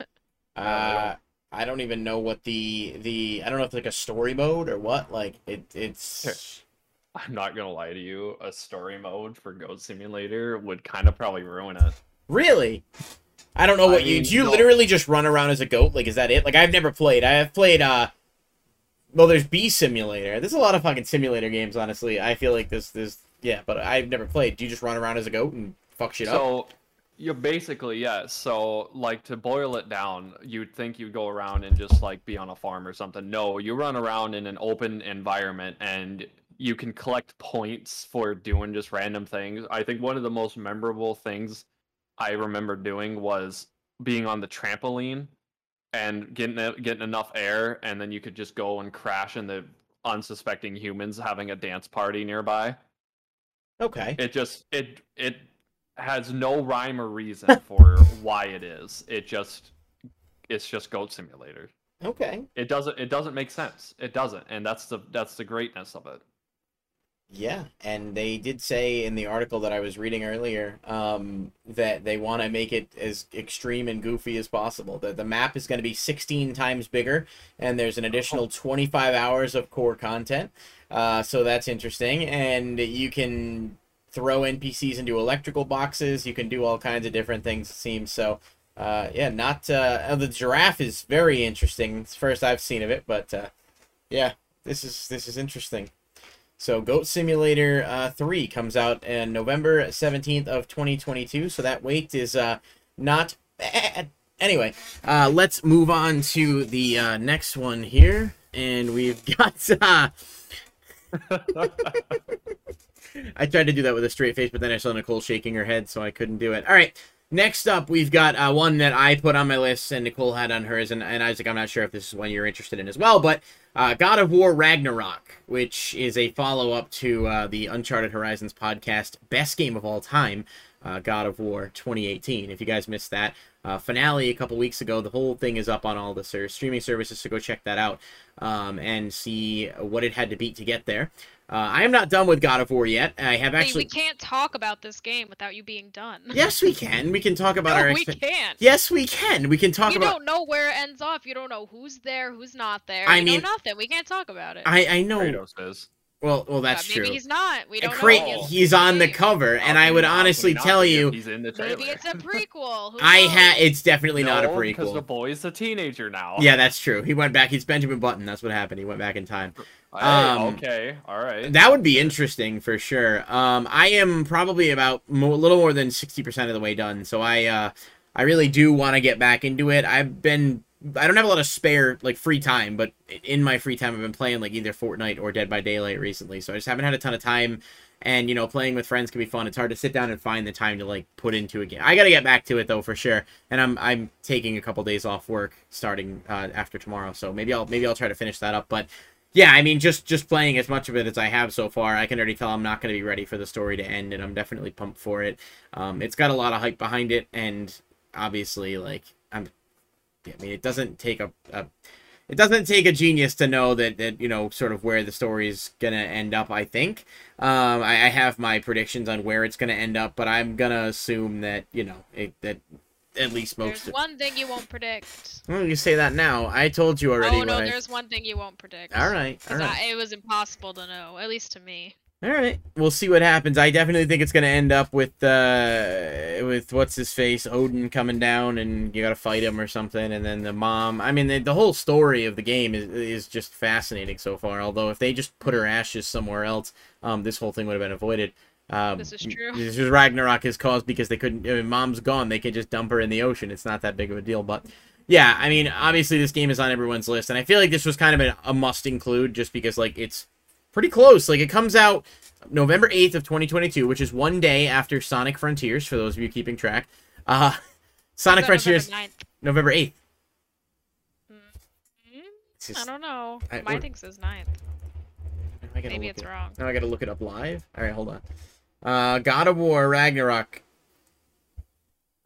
Uh, I don't even know what the the I don't know if it's like a story mode or what. Like it it's. I'm not gonna lie to you. A story mode for Goat Simulator would kind of probably ruin it. Really? I don't know what I you mean, do. You no. literally just run around as a goat. Like is that it? Like I've never played. I have played. uh Well, there's Bee Simulator. There's a lot of fucking simulator games. Honestly, I feel like this. This yeah, but I've never played. Do you just run around as a goat and fuck shit so, up? So yeah, basically, yeah. So, like, to boil it down, you'd think you'd go around and just, like, be on a farm or something. No, you run around in an open environment and you can collect points for doing just random things. I think one of the most memorable things I remember doing was being on the trampoline and getting getting enough air, and then you could just go and crash into unsuspecting humans having a dance party nearby. Okay. It just it it has no rhyme or reason for why it is. It just it's just Goat Simulator. Okay. It doesn't it doesn't make sense. It doesn't, and that's the that's the greatness of it. Yeah, and they did say in the article that I was reading earlier um, that they want to make it as extreme and goofy as possible. That the map is going to be 16 times bigger, and there's an additional 25 hours of core content. Uh, so that's interesting, and you can throw NPCs into electrical boxes. You can do all kinds of different things. It seems so. Uh, yeah, not uh, the giraffe is very interesting. It's first I've seen of it, but uh, yeah, this is this is interesting. So Goat Simulator uh, 3 comes out in November 17th of 2022. So that wait is uh, not bad. Anyway, uh, let's move on to the uh, next one here. And we've got... Uh, I tried to do that with a straight face, but then I saw Nicole shaking her head, so I couldn't do it. All right. Next up, we've got uh, one that I put on my list and Nicole had on hers, and, and Isaac, I'm not sure if this is one you're interested in as well, but uh, God of War Ragnarok, which is a follow up to uh, the Uncharted Horizons podcast, Best Game of All Time, uh, God of War 2018. If you guys missed that uh, finale a couple weeks ago, the whole thing is up on all the streaming services, so go check that out um, and see what it had to beat to get there. Uh, I am not done with God of War yet. I have actually. Hey, we can't talk about this game without you being done. Yes, we can. We can talk about no, our. we can't. Yes, we can. We can talk you about. You don't know where it ends off. You don't know who's there, who's not there. I you mean, know nothing. We can't talk about it. I I know. Kratos is. Well, well, that's maybe true. he's not. We don't Cra- know. He's on the cover, and I would honestly tell you, he's in the trailer. maybe it's a prequel. I had. It's definitely no, not a prequel because the boy's a teenager now. Yeah, that's true. He went back. He's Benjamin Button. That's what happened. He went back in time. Um, okay, all right. That would be interesting for sure. Um, I am probably about a little more than sixty percent of the way done, so I, uh, I really do want to get back into it. I've been I don't have a lot of spare like free time, but in my free time I've been playing like either Fortnite or Dead by Daylight recently. So I just haven't had a ton of time and you know playing with friends can be fun. It's hard to sit down and find the time to like put into a game. I got to get back to it though for sure. And I'm I'm taking a couple days off work starting uh, after tomorrow. So maybe I'll maybe I'll try to finish that up, but yeah, I mean, just just playing as much of it as I have so far, I can already tell I'm not going to be ready for the story to end, and I'm definitely pumped for it. Um, it's got a lot of hype behind it, and obviously, like I'm I mean, it doesn't take a, a it doesn't take a genius to know that that you know sort of where the story is gonna end up. I think um, I, I, have my predictions on where it's gonna end up, but I'm gonna assume that you know it, that at least most. There's one thing you won't predict. Well, you say that now. I told you already. Oh no, I... there's one thing you won't predict. All right, all right. I, it was impossible to know, at least to me. All right, we'll see what happens. I definitely think it's gonna end up with uh with what's his face Odin coming down and you gotta fight him or something, and then the mom. I mean, the, the whole story of the game is is just fascinating so far. Although if they just put her ashes somewhere else, um, this whole thing would have been avoided. Um, This is true. This is Ragnarok is caused because they couldn't. I mean, mom's gone. They could just dump her in the ocean. It's not that big of a deal. But yeah, I mean, obviously this game is on everyone's list, and I feel like this was kind of a, a must include just because like it's pretty close. Like it comes out November eighth of 2022, which is one day after Sonic Frontiers. For those of you keeping track, uh, Sonic Frontiers November 9th? November eighth. Hmm? I don't know. I- My what- thing says 9th. Maybe it's it- wrong. Now I gotta look it up live. All right, hold on. Uh, God of War Ragnarok.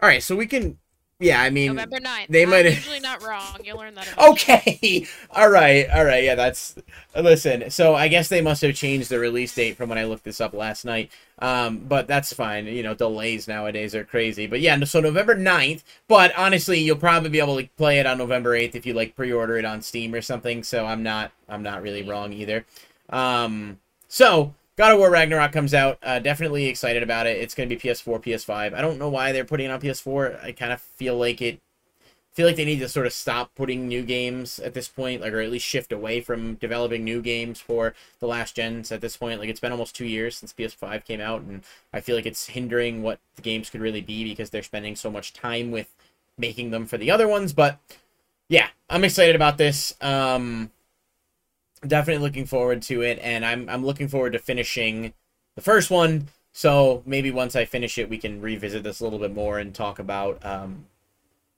All right, so we can. Yeah, I mean. November 9th. they might have- usually not wrong. You'll learn that. Okay. All right. All right. Yeah, that's. Listen. So I guess they must have changed the release date from when I looked this up last night. Um, but that's fine. You know, delays nowadays are crazy. But yeah, so November 9th. But honestly, you'll probably be able to play it on November 8th if you like pre-order it on Steam or something. So I'm not. I'm not really wrong either. Um. So God of War Ragnarok comes out. Uh, definitely excited about it. It's going to be PS4, PS5. I don't know why they're putting it on PS4. I kind of feel like it feel like they need to sort of stop putting new games at this point, like or at least shift away from developing new games for the last gens at this point. Like it's been almost two years since PS5 came out, and I feel like it's hindering what the games could really be because they're spending so much time with making them for the other ones. But yeah, I'm excited about this. Um, definitely looking forward to it, and I'm I'm looking forward to finishing the first one. So maybe once I finish it, we can revisit this a little bit more and talk about um,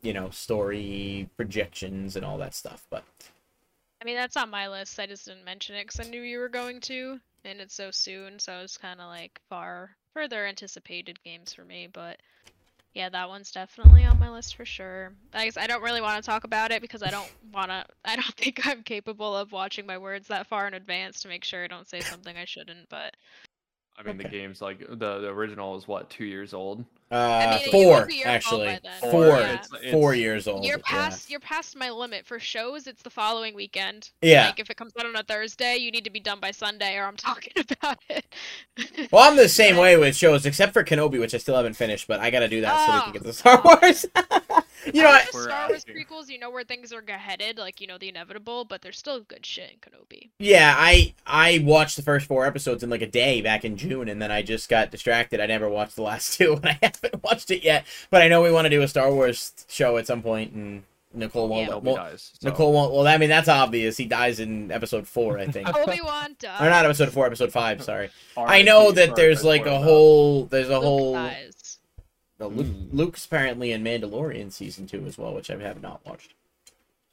you know, story projections and all that stuff. But I mean, that's on my list. I just didn't mention it because I knew you were going to, and it's so soon, so it's kind of like far further anticipated games for me. But yeah, that one's definitely on my list for sure. I guess I don't really want to talk about it because I don't want to. I don't think I'm capable of watching my words that far in advance to make sure I don't say something I shouldn't. But I mean, the game's like the, the original is what two years old. uh, I mean, four would be your fault actually, by four, Yeah. It's- it's- four years old. you're yeah. past you're past my limit for shows. It's the following weekend. Yeah. Like if it comes out on a Thursday, you need to be done by Sunday, or I'm talking about it. Well, I'm the same way with shows, except for Kenobi, which I still haven't finished, but I got to do that so we can Oh. get the Star Wars. you know, I I, mean, Star Wars prequels, you know where things are headed, like you know the inevitable, but there's still good shit in Kenobi. yeah, I I watched the first four episodes in like a day back in June, and then I just got distracted. I never watched the last two, and I haven't watched it yet. But I know we want to do a Star Wars show at some point, and Nicole won't. Yeah. Kenobi won't dies. so- Nicole won't. Well, I mean that's obvious. He dies in episode four, I think. Obi Wan dies. or not episode four, episode five. Sorry. I know that there's like a whole. There's a whole. dies. No, Luke, Mm. Luke's apparently in Mandalorian season two as well, which I have not watched.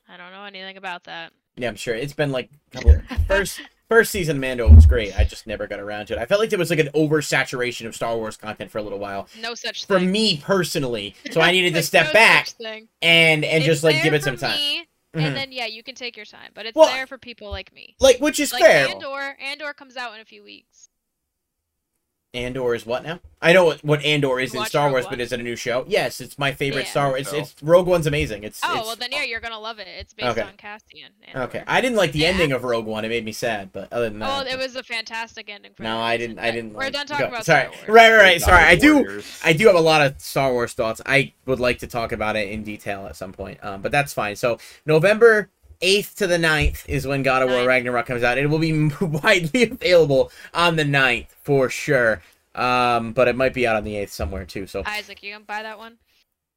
I don't know anything about that. Yeah, I'm sure it's been like a couple. first first season of Mando was great. I just never got around to it. I felt like there was like an oversaturation of Star Wars content for a little while No such thing. for thing. me personally. So I needed to step no back and and It's just like give it some time. me, Mhm. And then yeah, you can take your time, but it's Well, there for people like me. Like, which is Like fair. Andor, Andor comes out in a few weeks. Andor is what now? I know what, what Andor is You in Star Rogue Wars, One? but is it a new show? Yes, it's my favorite Yeah. Star Wars. It's, it's Rogue One's amazing. It's Oh it's- well, then yeah, you're gonna love it. It's based Okay. on Cassian. Andor. Okay, I didn't like the Yeah. ending of Rogue One. It made me sad, but other than that, Oh, it was a fantastic ending. For no, that I didn't. I didn't. We're like- done talking go- about Sorry, Star Wars. right, right, right. Sorry, I do. I do have a lot of Star Wars thoughts. I would like to talk about it in detail at some point, um, but that's fine. So November 8th to the 9th is when God of War Ragnarok comes out. It will be widely available on the 9th for sure. Um, but it might be out on the 8th somewhere too. So Isaac, you gonna buy that one?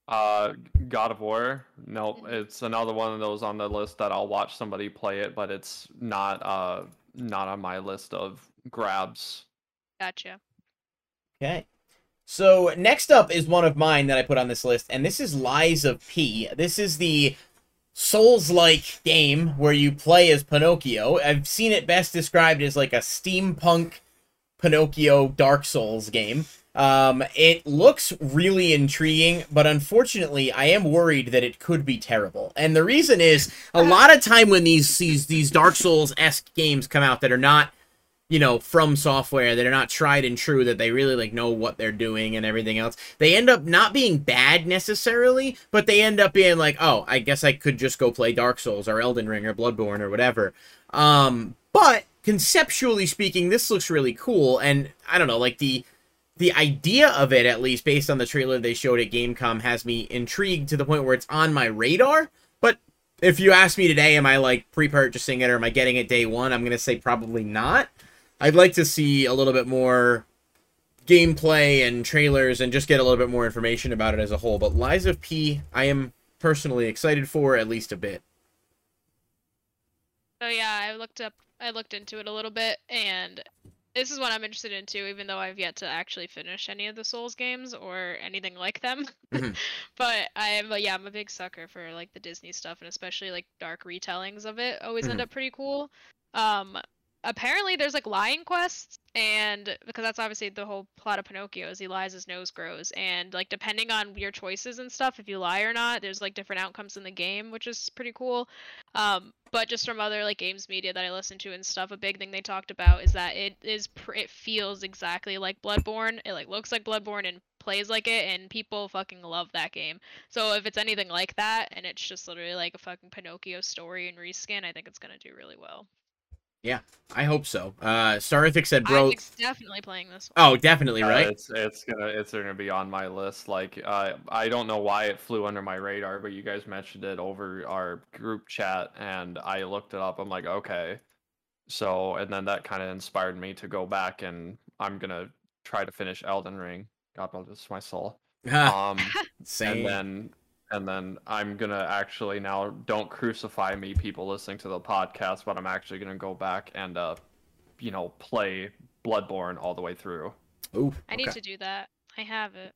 Uh, God of War. Nope, Mhm. it's another one of those on the list that I'll watch somebody play it, but it's not uh not on my list of grabs. Gotcha. Okay. So next up is one of mine that I put on this list, and this is Lies of P. This is the Souls-like game where you play as Pinocchio. I've seen it best described as like a steampunk Pinocchio Dark Souls game. Um, it looks really intriguing, but unfortunately, I am worried that it could be terrible. And the reason is a lot of time when these these these Dark Souls esque games come out that are not you know, from software that are not tried and true, that they really like know what they're doing and everything else. They end up not being bad necessarily, but they end up being like, oh, I guess I could just go play Dark Souls or Elden Ring or Bloodborne or whatever. Um, but conceptually speaking, this looks really cool, and I don't know, like the the idea of it, at least based on the trailer they showed at Gamescom, has me intrigued to the point where it's on my radar. But if you ask me today, am I like pre-purchasing it or am I getting it day one? I'm gonna say probably not. I'd like to see a little bit more gameplay and trailers and just get a little bit more information about it as a whole. But Lies of P, I am personally excited for at least a bit. So yeah, I looked up, I looked into it a little bit, and this is what I'm interested in too. Even though I've yet to actually finish any of the Souls games or anything like them, Mhm. but I am, yeah, I'm a big sucker for like the Disney stuff, and especially like dark retellings of it. Always end Mhm. up pretty cool. Um, apparently there's like lying quests and because that's obviously the whole plot of pinocchio is he lies his nose grows and like depending on your choices and stuff if you lie or not there's like different outcomes in the game which is pretty cool. Um but just from other like games media that i listen to and stuff a big thing they talked about is that it is pr- it feels exactly like bloodborne. It like looks like bloodborne and plays like it and people fucking love that game. So if it's anything like that and it's just literally like a fucking pinocchio story and reskin i think it's gonna do really well I hope so. Uh, Starithic said, bro. I'm definitely playing this one. Oh, definitely, Uh, right? it's it's gonna it's gonna be on my list. Like uh, I don't know why it flew under my radar, but you guys mentioned it over our group chat, and I looked it up. I'm like, okay. So and then that kind of inspired me to go back, and I'm gonna try to finish Elden Ring. God bless my soul. Um, Same. and then and then I'm gonna actually now don't crucify me, people listening to the podcast, but I'm actually gonna go back and uh, you know, play Bloodborne all the way through. Ooh, I need to do that. I have it.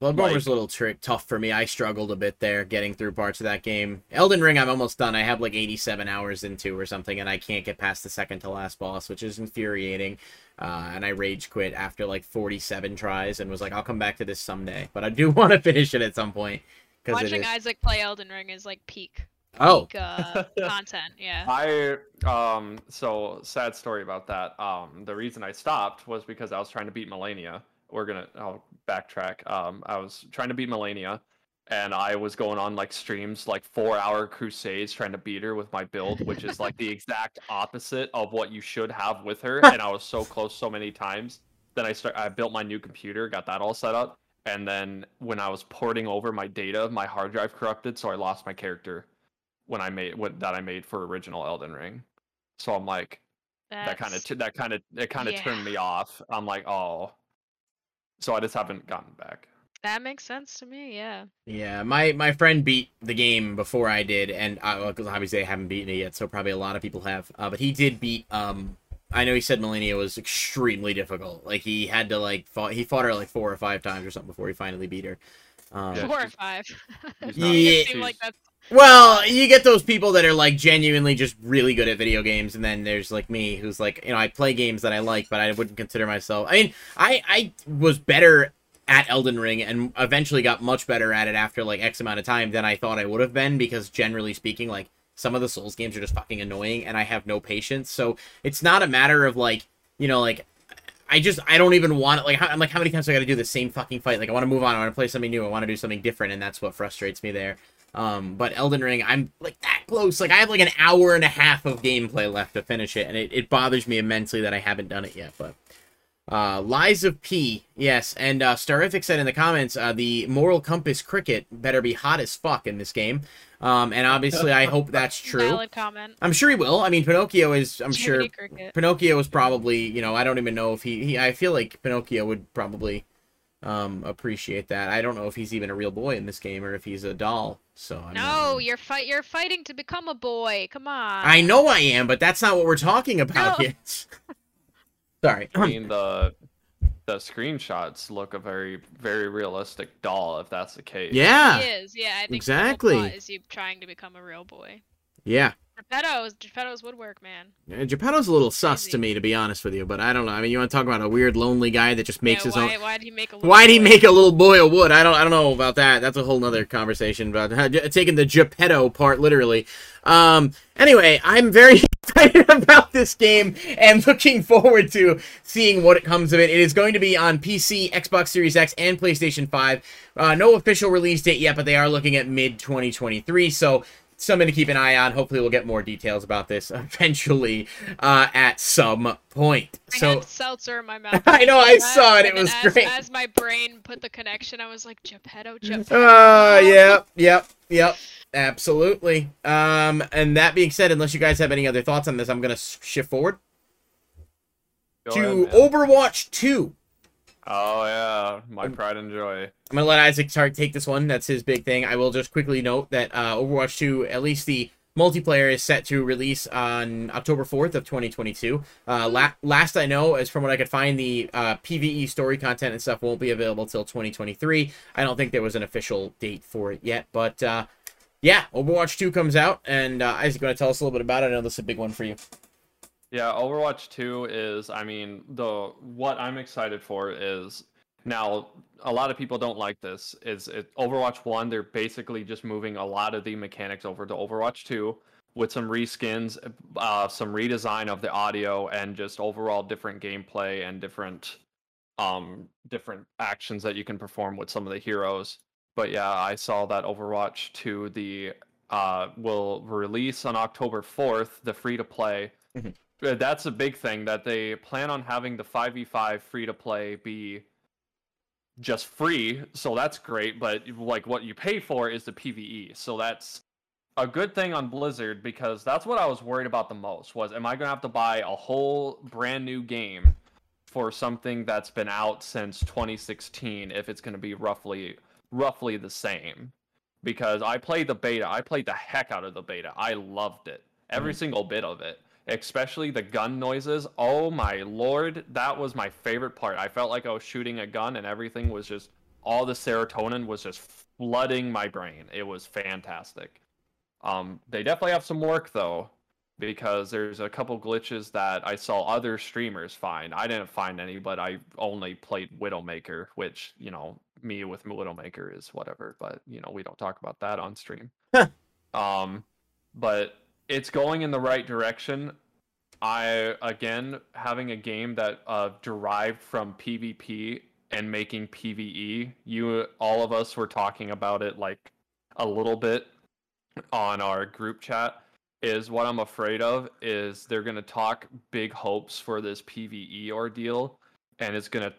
Bloodborne like- was a little trick tough for me. I struggled a bit there getting through parts of that game. Elden Ring, I'm almost done. I have like 87 hours into or something, and I can't get past the second to last boss, which is infuriating. Uh, and I rage quit after like 47 tries and was like, I'll come back to this someday. But I do want to finish it at some point because it Watching. Isaac play Elden Ring is like peak, Oh, peak uh, content. Yeah. I um so sad story about that. Um the reason I stopped was because I was trying to beat Malenia. We're gonna I'll backtrack. Um I was trying to beat Malenia and I was going on like streams like four hour crusades trying to beat her with my build, which is like the exact opposite of what you should have with her. and I was so close so many times. Then I start I built my new computer, got that all set up, and then when I was porting over my data, my hard drive corrupted, so I lost my character when I made what that I made for original Elden Ring. So I'm like that kind of That's- that kind of it kind of turned me off. I'm like, oh. So I just haven't gotten back. that makes sense to me. Yeah. yeah. My my friend beat the game before I did, and I, well, 'cause obviously I haven't beaten it yet, so probably a lot of people have. Uh, but he did beat. Um, I know he said Malenia was extremely difficult. Like he had to like fought. He fought her like four or five times or something before he finally beat her. Um, Yeah, Four or five. she's not- Make it Yeah. like that's Well, you get those people that are like genuinely just really good at video games, and then there's like me, who's like, you know, I play games that I like, but I wouldn't consider myself. I mean, I I was better at Elden Ring and eventually got much better at it after like X amount of time than I thought I would have been because generally speaking, like some of the Souls games are just fucking annoying, and I have no patience. So it's not a matter of like, you know, like. I just I don't even want it. Like I'm like how many times do I got to do the same fucking fight? Like I want to move on. I want to play something new. I want to do something different, and that's what frustrates me there. Um, but Elden Ring, I'm like that close. Like I have like an hour and a half of gameplay left to finish it, and it, it bothers me immensely that I haven't done it yet. But uh, Lies of P, yes, and uh, Starific said in the comments, uh, the Moral Compass cricket better be hot as fuck in this game. Um, and obviously, I hope that's true. valid comment. I'm sure he will. I mean, Pinocchio is. I'm sure Cricket. Pinocchio is probably, you know, I don't even know if he, he I feel like Pinocchio would probably um appreciate that. I don't know if he's even a real boy in this game or if he's a doll. So I'm No, really- you're fight. You're fighting to become a boy. Come on. I know I am, but that's not what we're talking about No. yet. Sorry. I mean the the screenshots look a very very realistic doll if that's the case. yeah. He is. Yeah, I think Exactly. The whole plot is you trying to become a real boy. Yeah. Geppetto's Geppetto's woodwork, man. Uh, Geppetto's a little sus to me, to be honest with you, but I don't know. I mean, you want to talk about a weird, lonely guy that just makes yeah, his why, own. Why'd he make a? little Why'd he boy? make a little boy of wood? I don't. I don't know about that. That's a whole nother conversation about taking the Geppetto part literally. Um. Anyway, I'm very excited about this game and looking forward to seeing what it comes of it. It is going to be on PC, Xbox Series X, and PlayStation 5. Uh, no official release date yet, but they are looking at mid 2023. So something to keep an eye on. Hopefully, we'll get more details about this eventually uh, at some point. I So. had seltzer in my mouth. I know, I saw it, it was as, great. As my brain put the connection, I was like Geppetto, Geppetto. Uh, yep, yep, yep. Absolutely. Um, and that being said, unless you guys have any other thoughts on this, I'm gonna shift forward Go to ahead. Overwatch 2. Oh yeah, my pride and joy. I'm gonna let Isaac start take this one. That's his big thing. I will just quickly note that uh, Overwatch 2, at least the multiplayer, is set to release on October 4th of 2022. Uh, la- last I know, as from what I could find, the uh, PVE story content and stuff won't be available till 2023. I don't think there was an official date for it yet, but uh, yeah, Overwatch 2 comes out, and uh, Isaac, want to tell us a little bit about it? I know this is a big one for you. Yeah, Overwatch 2 is I mean, the what I'm excited for is now a lot of people don't like this is it Overwatch 1 they're basically just moving a lot of the mechanics over to Overwatch 2 with some reskins, uh, some redesign of the audio and just overall different gameplay and different um different actions that you can perform with some of the heroes. But yeah, I saw that Overwatch 2 the uh will release on October 4th, the free to play. Mhm. Uh, That's a big thing that they plan on having the 5v5 free to play be just free, so that's great, but like what you pay for is the PvE. So that's a good thing on Blizzard because that's what I was worried about the most was am I going to have to buy a whole brand new game for something that's been out since 2016 if it's going to be roughly roughly the same because I played the beta. I played the heck out of the beta. I loved it. Every single bit of it. Especially the gun noises. Oh my lord, that was my favorite part. I felt like I was shooting a gun and everything was just all the serotonin was just flooding my brain. It was fantastic. Um they definitely have some work though because there's a couple glitches that I saw other streamers find. I didn't find any, but I only played Widowmaker, which, you know, me with Widowmaker is whatever, but you know, we don't talk about that on stream. Um but it's going in the right direction. I again having a game that uh derived from PvP and making PvE. You all of us were talking about it like a little bit on our group chat is what I'm afraid of is they're going to talk big hopes for this PvE ordeal and it's going to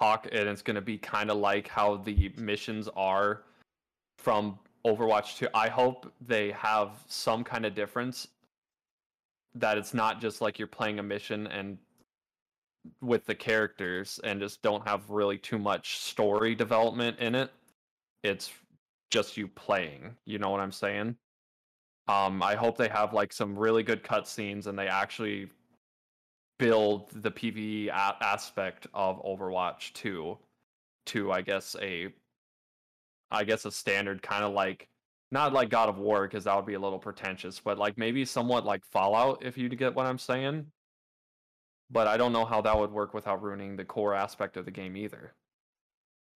talk and it's going to be kind of like how the missions are from Overwatch 2. I hope they have some kind of difference that it's not just like you're playing a mission and with the characters and just don't have really too much story development in it. It's just you playing. You know what I'm saying? Um, I hope they have like some really good cutscenes and they actually build the PvE aspect of Overwatch 2 to I guess a I guess a standard kind of like not like God of War because that would be a little pretentious, but like maybe somewhat like Fallout if you get what I'm saying. But I don't know how that would work without ruining the core aspect of the game either.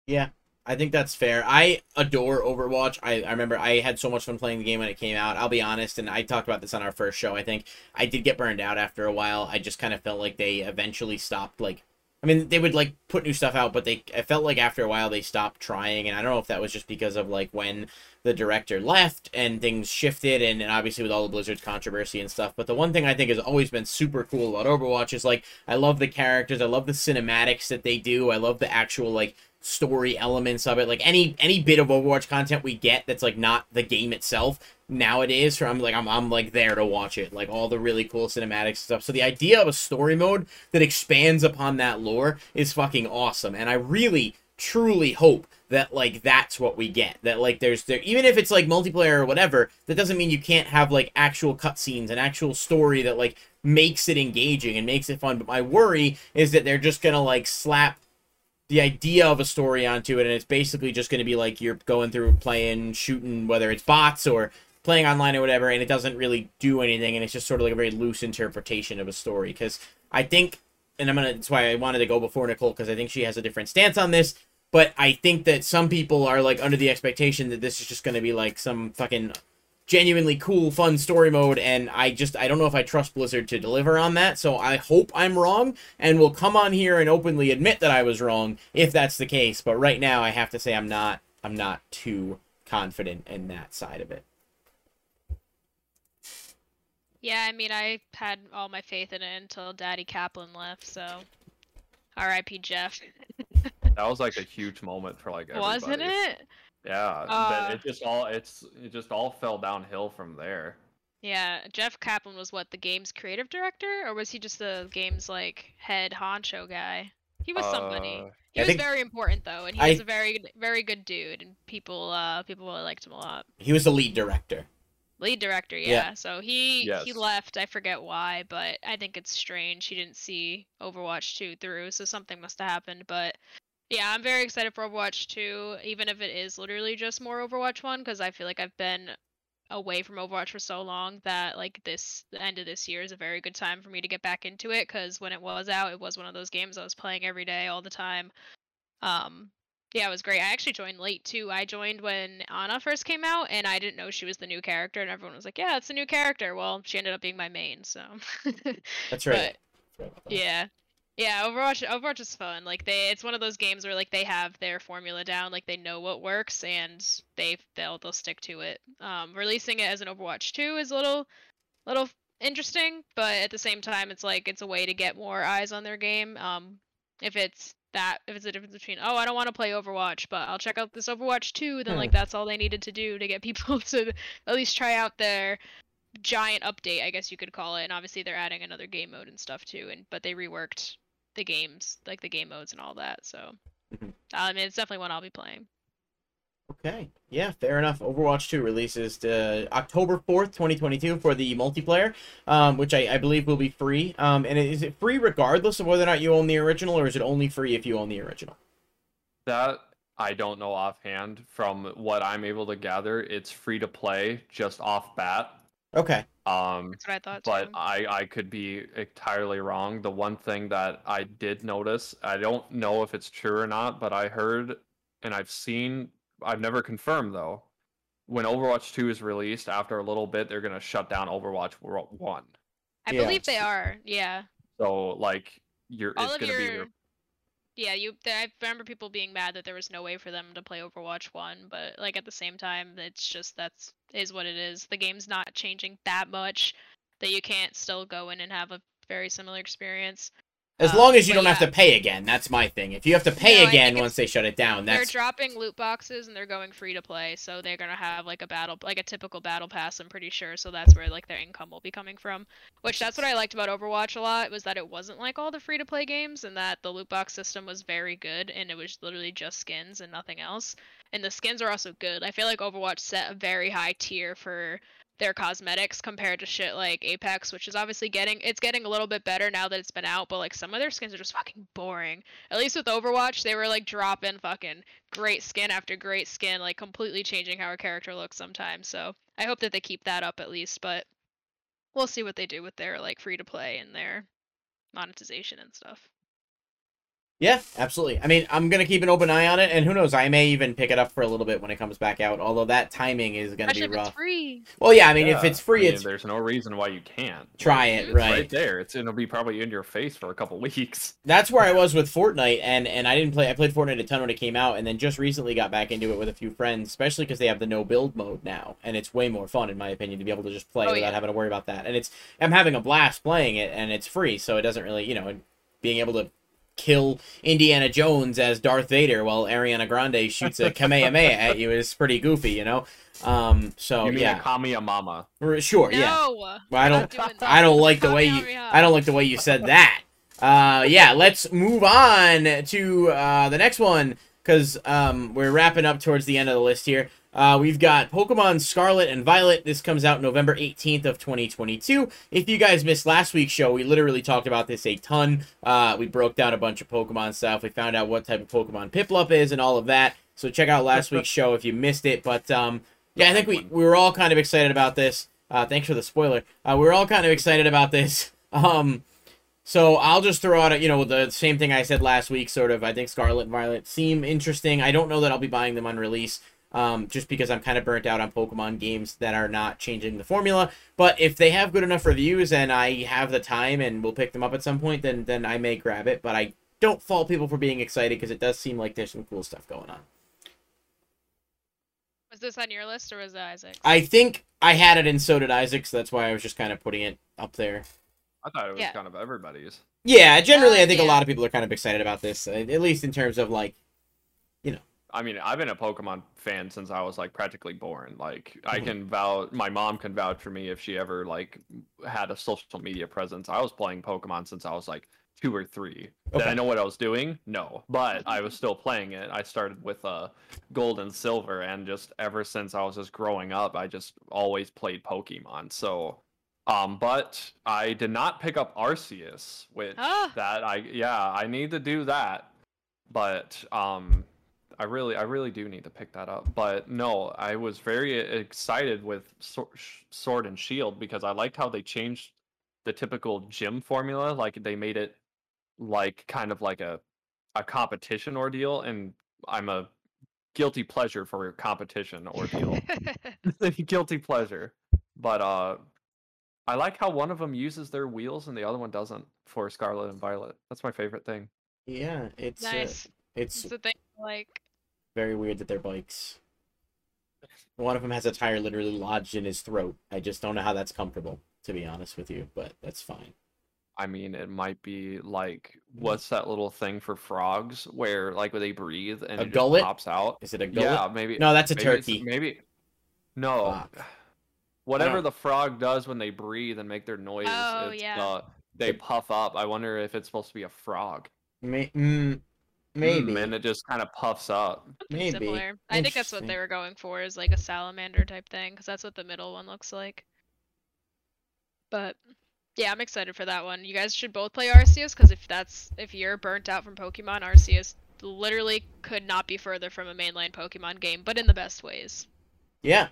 Yeah, I think that's fair. I adore Overwatch. I, I remember I had so much fun playing the game when it came out. I'll be honest, and I talked about this on our first show. I think I did get burned out after a while. I just kind of felt like they eventually stopped like I mean, they would like put new stuff out, but they I felt like after a while they stopped trying, and I don't know if that was just because of like when the director left and things shifted, and, and obviously with all the Blizzard's controversy and stuff. But the one thing I think has always been super cool about Overwatch is like I love the characters, I love the cinematics that they do, I love the actual like story elements of it. Like any any bit of Overwatch content we get that's like not the game itself nowadays from like I'm I'm like there to watch it. Like all the really cool cinematic stuff. So the idea of a story mode that expands upon that lore is fucking awesome. And I really truly hope that like that's what we get. That like there's there even if it's like multiplayer or whatever, that doesn't mean you can't have like actual cutscenes and actual story that like makes it engaging and makes it fun. But my worry is that they're just gonna like slap the idea of a story onto it and it's basically just going to be like you're going through playing shooting whether it's bots or playing online or whatever and it doesn't really do anything and it's just sort of like a very loose interpretation of a story because i think and i'm gonna that's why i wanted to go before nicole because i think she has a different stance on this but i think that some people are like under the expectation that this is just going to be like some fucking genuinely cool fun story mode and i just i don't know if i trust blizzard to deliver on that so i hope i'm wrong and will come on here and openly admit that i was wrong if that's the case but right now i have to say i'm not i'm not too confident in that side of it Yeah, I mean, I had all my faith in it until Daddy Kaplan left, so. R.I.P. Jeff. That was like a huge moment for like everybody. Wasn't it? Yeah, Uh, then it just all it's it just all fell downhill from there. Yeah, Jeff Kaplan was what, the game's creative director? Or was he just the game's, like, head honcho guy? He was somebody. Uh, He I was think- very important though, and he I- was a very very good dude, and people uh people really liked him a lot. He was the lead director. Lead director, Yeah. yeah. So he he left. I forget why, but I think it's strange. He didn't see Overwatch 2 through, so something must have happened. But yeah, I'm very excited for Overwatch 2, even if it is literally just more Overwatch 1, because I feel like I've been away from Overwatch for so long that like this the end of this year is a very good time for me to get back into it because when it was out, it was one of those games I was playing every day all the time. Um, yeah, it was great. I actually joined late too. I joined when Ana first came out, and I didn't know she was the new character, and everyone was like, "Yeah, it's a new character." Well, she ended up being my main, so. That's right. But yeah, yeah. Overwatch, Overwatch is fun. Like they, it's one of those games where like they have their formula down, like they know what works, and they they'll they'll stick to it. Um, releasing it as an Overwatch 2 is a little, little interesting, but at the same time, it's like it's a way to get more eyes on their game. Um, if it's that if it's a difference between oh I don't want to play Overwatch but I'll check out this Overwatch 2 then Hmm. like that's all they needed to do to get people to at least try out their giant update I guess you could call it and obviously they're adding another game mode and stuff too and but they reworked the games like the game modes and all that so Mhm. I mean it's definitely one I'll be playing Okay. Yeah, fair enough. Overwatch 2 releases uh, October 4th, 2022 for the multiplayer, um, which I, I believe will be free. Um, and is it free regardless of whether or not you own the original, or is it only free if you own the original? That I don't know offhand. From what I'm able to gather, it's free to play just off bat. Okay. Um, that's what I thought but too. I I could be entirely wrong. The one thing that I did notice, I don't know if it's true or not, but I heard and I've seen, I've never confirmed though. When Overwatch 2 is released, after a little bit, they're gonna shut down Overwatch World 1. I yeah. believe they are yeah So like you're, all it's of gonna your be yeah you i remember people being mad that there was no way for them to play overwatch 1 but like at the same time it's just that's is what it is. The game's not changing that much that you can't still go in and have a very similar experience As Uh, long as you don't have to pay again, that's my thing. If you have to pay No, again once they shut it down, they're dropping loot boxes and they're going free to play so they're going to have like a battle like a typical battle pass i'm pretty sure so that's where like their income will be coming from which that's what i liked about overwatch a lot was that it wasn't like all the free to play games and that the loot box system was very good and it was literally just skins and nothing else and the skins are also good i feel like overwatch set a very high tier for their cosmetics compared to shit like apex which is obviously getting it's getting a little bit better now that it's been out but like some of their skins are just fucking boring at least with overwatch they were like dropping fucking great skin after great skin, like completely changing how a character looks sometimes. So I hope that they keep that up at least, but we'll see what they do with their like free to play and their monetization and stuff. Yeah, absolutely. I mean, I'm gonna keep an open eye on it, and who knows, I may even pick it up for a little bit when it comes back out. Although that timing is gonna Especially be if it's rough. free. Well, yeah, I mean, if it's free, I mean, it's there's no reason why you can't. try it, it's right? right there. It's it'll be probably in your face for a couple weeks. That's where I was with Fortnite, and and I didn't play. I played Fortnite a ton when it came out, and then just recently got back into it with a few friends, especially because they have the no build mode now, and it's way more fun in my opinion to be able to just play Oh, without yeah. having to worry about that. And it's I'm having a blast playing it, and it's free, so it doesn't really, you know, being able to kill Indiana Jones as Darth Vader while Ariana Grande shoots a Kamehameha at you is pretty goofy, you know. Um, so you mean yeah, a Mama? R- sure, no, yeah. well, I don't- I don't like the way you. I don't like the way you said that. Uh, yeah, let's move on to uh, the next one because um, we're wrapping up towards the end of the list here. Uh, we've got Pokemon Scarlet and Violet. This comes out November 18th of 2022. If you guys missed last week's show, we literally talked about this a ton. Uh, we broke down a bunch of Pokemon stuff. We found out what type of Pokemon Piplup is and all of that. So check out last week's show if you missed it. But um, yeah, I think we, we were all kind of excited about this. Uh, thanks for the spoiler. Uh, we were all kind of excited about this. Um, so I'll just throw out, a, you know, the same thing I said last week. Sort of, I think Scarlet and Violet seem interesting. I don't know that I'll be buying them on release, um, just because I'm kind of burnt out on Pokemon games that are not changing the formula. But if they have good enough reviews and I have the time and will pick them up at some point, then then I may grab it. But I don't fault people for being excited because it does seem like there's some cool stuff going on. Was this on your list or was it Isaac? I think I had it, and so did Isaac. So that's why I was just kind of putting it up there. I thought it was Yeah. kind of everybody's. Yeah, generally, Uh, I think a lot of people are kind of excited about this, at least in terms of like, I mean, I've been a Pokemon fan since I was like practically born. Like, I Mhm. can vouch. My mom can vouch for me if she ever like had a social media presence. I was playing Pokemon since I was like two or three. Okay. Did I know what I was doing? No, but I was still playing it. I started with uh, gold and silver, and just ever since I was just growing up, I just always played Pokemon. So, um, but I did not pick up Arceus, which Ah. that I yeah I need to do that, but um. I really, I really do need to pick that up. But no, I was very excited with Sword, Sword and Shield because I liked how they changed the typical gym formula. Like they made it like kind of like a a competition ordeal, and I'm a guilty pleasure for a competition ordeal. guilty pleasure. But uh, I like how one of them uses their wheels and the other one doesn't for Scarlet and Violet. That's my favorite thing. Yeah, it's uh, nice. it's It's the thing. Like, very weird that they're bikes. One of them has a tire literally lodged in his throat. I just don't know how that's comfortable, to be honest with you, but that's fine. I mean, it might be like what's that little thing for frogs where like when they breathe and A it gullet? pops out? Is it a gullet? Yeah, maybe. No, that's a maybe turkey. Maybe. No. Fuck. Whatever the frog does when they breathe and make their noise, Oh, it's, yeah. uh, they puff up. I wonder if it's supposed to be a frog. May- mm, maybe. Mm, and it just kind of puffs up. Maybe. similar. I think that's what they were going for, is like a salamander type thing, because that's what the middle one looks like. But yeah, I'm excited for that one. You guys should both play Arceus, because if that's if you're burnt out from Pokemon, Arceus literally could not be further from a mainline Pokemon game, but in the best ways. Yeah.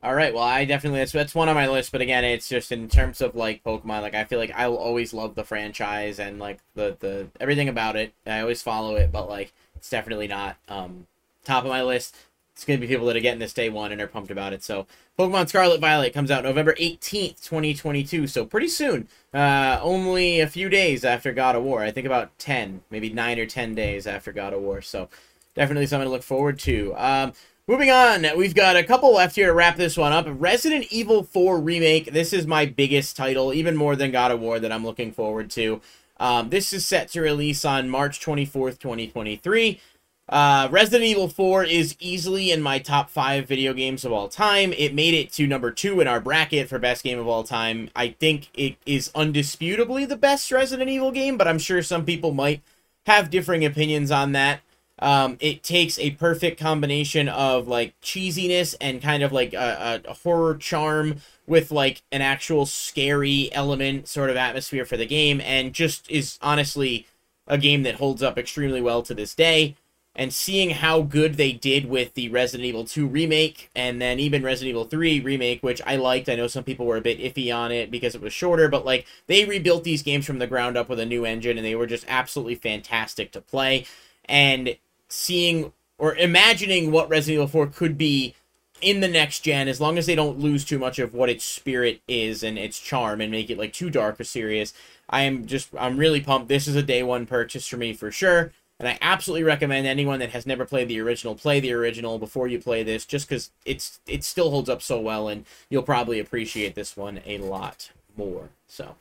All right. Well, I definitely that's that's one on my list, but again, it's just in terms of like Pokemon. Like I feel like I will always love the franchise and like the the everything about it. I always follow it, but like it's definitely not um top of my list. It's gonna be people that are getting this day one and are pumped about it. So Pokemon Scarlet Violet comes out November eighteenth, twenty twenty two. So pretty soon. Uh, only a few days after God of War. I think about ten, maybe nine or ten days after God of War. So definitely something to look forward to. Um, Moving on, we've got a couple left here to wrap this one up. Resident Evil 4 Remake. This is my biggest title, even more than God of War, that I'm looking forward to. Um, this is set to release on March 24th, 2023. Uh, Resident Evil 4 is easily in my top five video games of all time. It made it to number two in our bracket for best game of all time. I think it is undisputably the best Resident Evil game, but I'm sure some people might have differing opinions on that. Um, it takes a perfect combination of like cheesiness and kind of like a, a, horror charm with like an actual scary element sort of atmosphere for the game, and just is honestly a game that holds up extremely well to this day. And seeing how good they did with the Resident Evil 2 remake and then even Resident Evil 3 remake, which I liked. I know some people were a bit iffy on it because it was shorter, but like they rebuilt these games from the ground up with a new engine and they were just absolutely fantastic to play. And seeing or imagining what Resident Evil 4 could be in the next gen, as long as they don't lose too much of what its spirit is and its charm and make it like too dark or serious, I am just I'm really pumped. This is a day one purchase for me for sure. And I absolutely recommend anyone that has never played the original play the original before you play this, just because it's it still holds up so well, and you'll probably appreciate this one a lot more. So,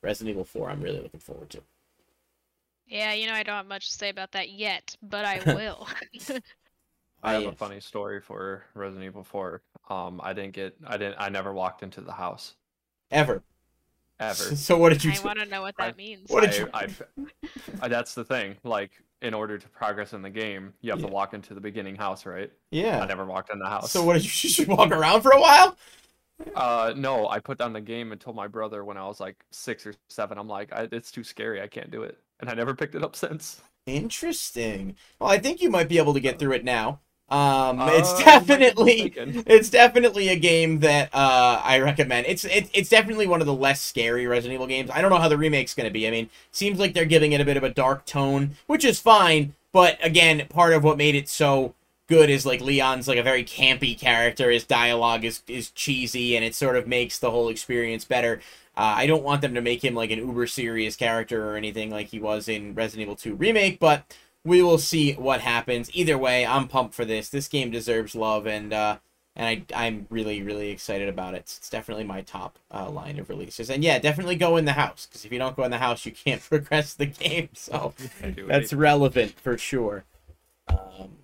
Resident Evil 4, I'm really looking forward to. Yeah, you know I don't have much to say about that yet, but I will. I have a funny story for Resident Evil 4. Um, I didn't get, I didn't, I never walked into the house Ever. ever. So what did you? I want to know what I- that means. What did you- I, I, I- that's the thing. Like, in order to progress in the game, you have Yeah. to walk into the beginning house, right? Yeah. I never walked in the house. So what did you? You should walk around for a while. Uh, no, I put down the game and told my brother when I was like six or seven. I'm like, I, it's too scary. I can't do it, and I never picked it up since. Interesting. Well, I think you might be able to get through it now. Um, it's Uh, be definitely it's definitely a game that uh, I recommend. It's it, it's definitely one of the less scary Resident Evil games. I don't know how the remake's going to be. I mean, seems like they're giving it a bit of a dark tone, which is fine. But again, part of what made it so good is like Leon's like a very campy character. His dialogue is is cheesy, and it sort of makes the whole experience better. Uh, I don't want them to make him like an uber serious character or anything like he was in Resident Evil 2 remake, but we will see what happens. Either way, I'm pumped for this. This game deserves love, and uh, and I I'm really really excited about it. It's definitely my top uh, line of releases, and yeah, definitely go in the house because if you don't go in the house, you can't progress the game. So that's relevant for sure. Um,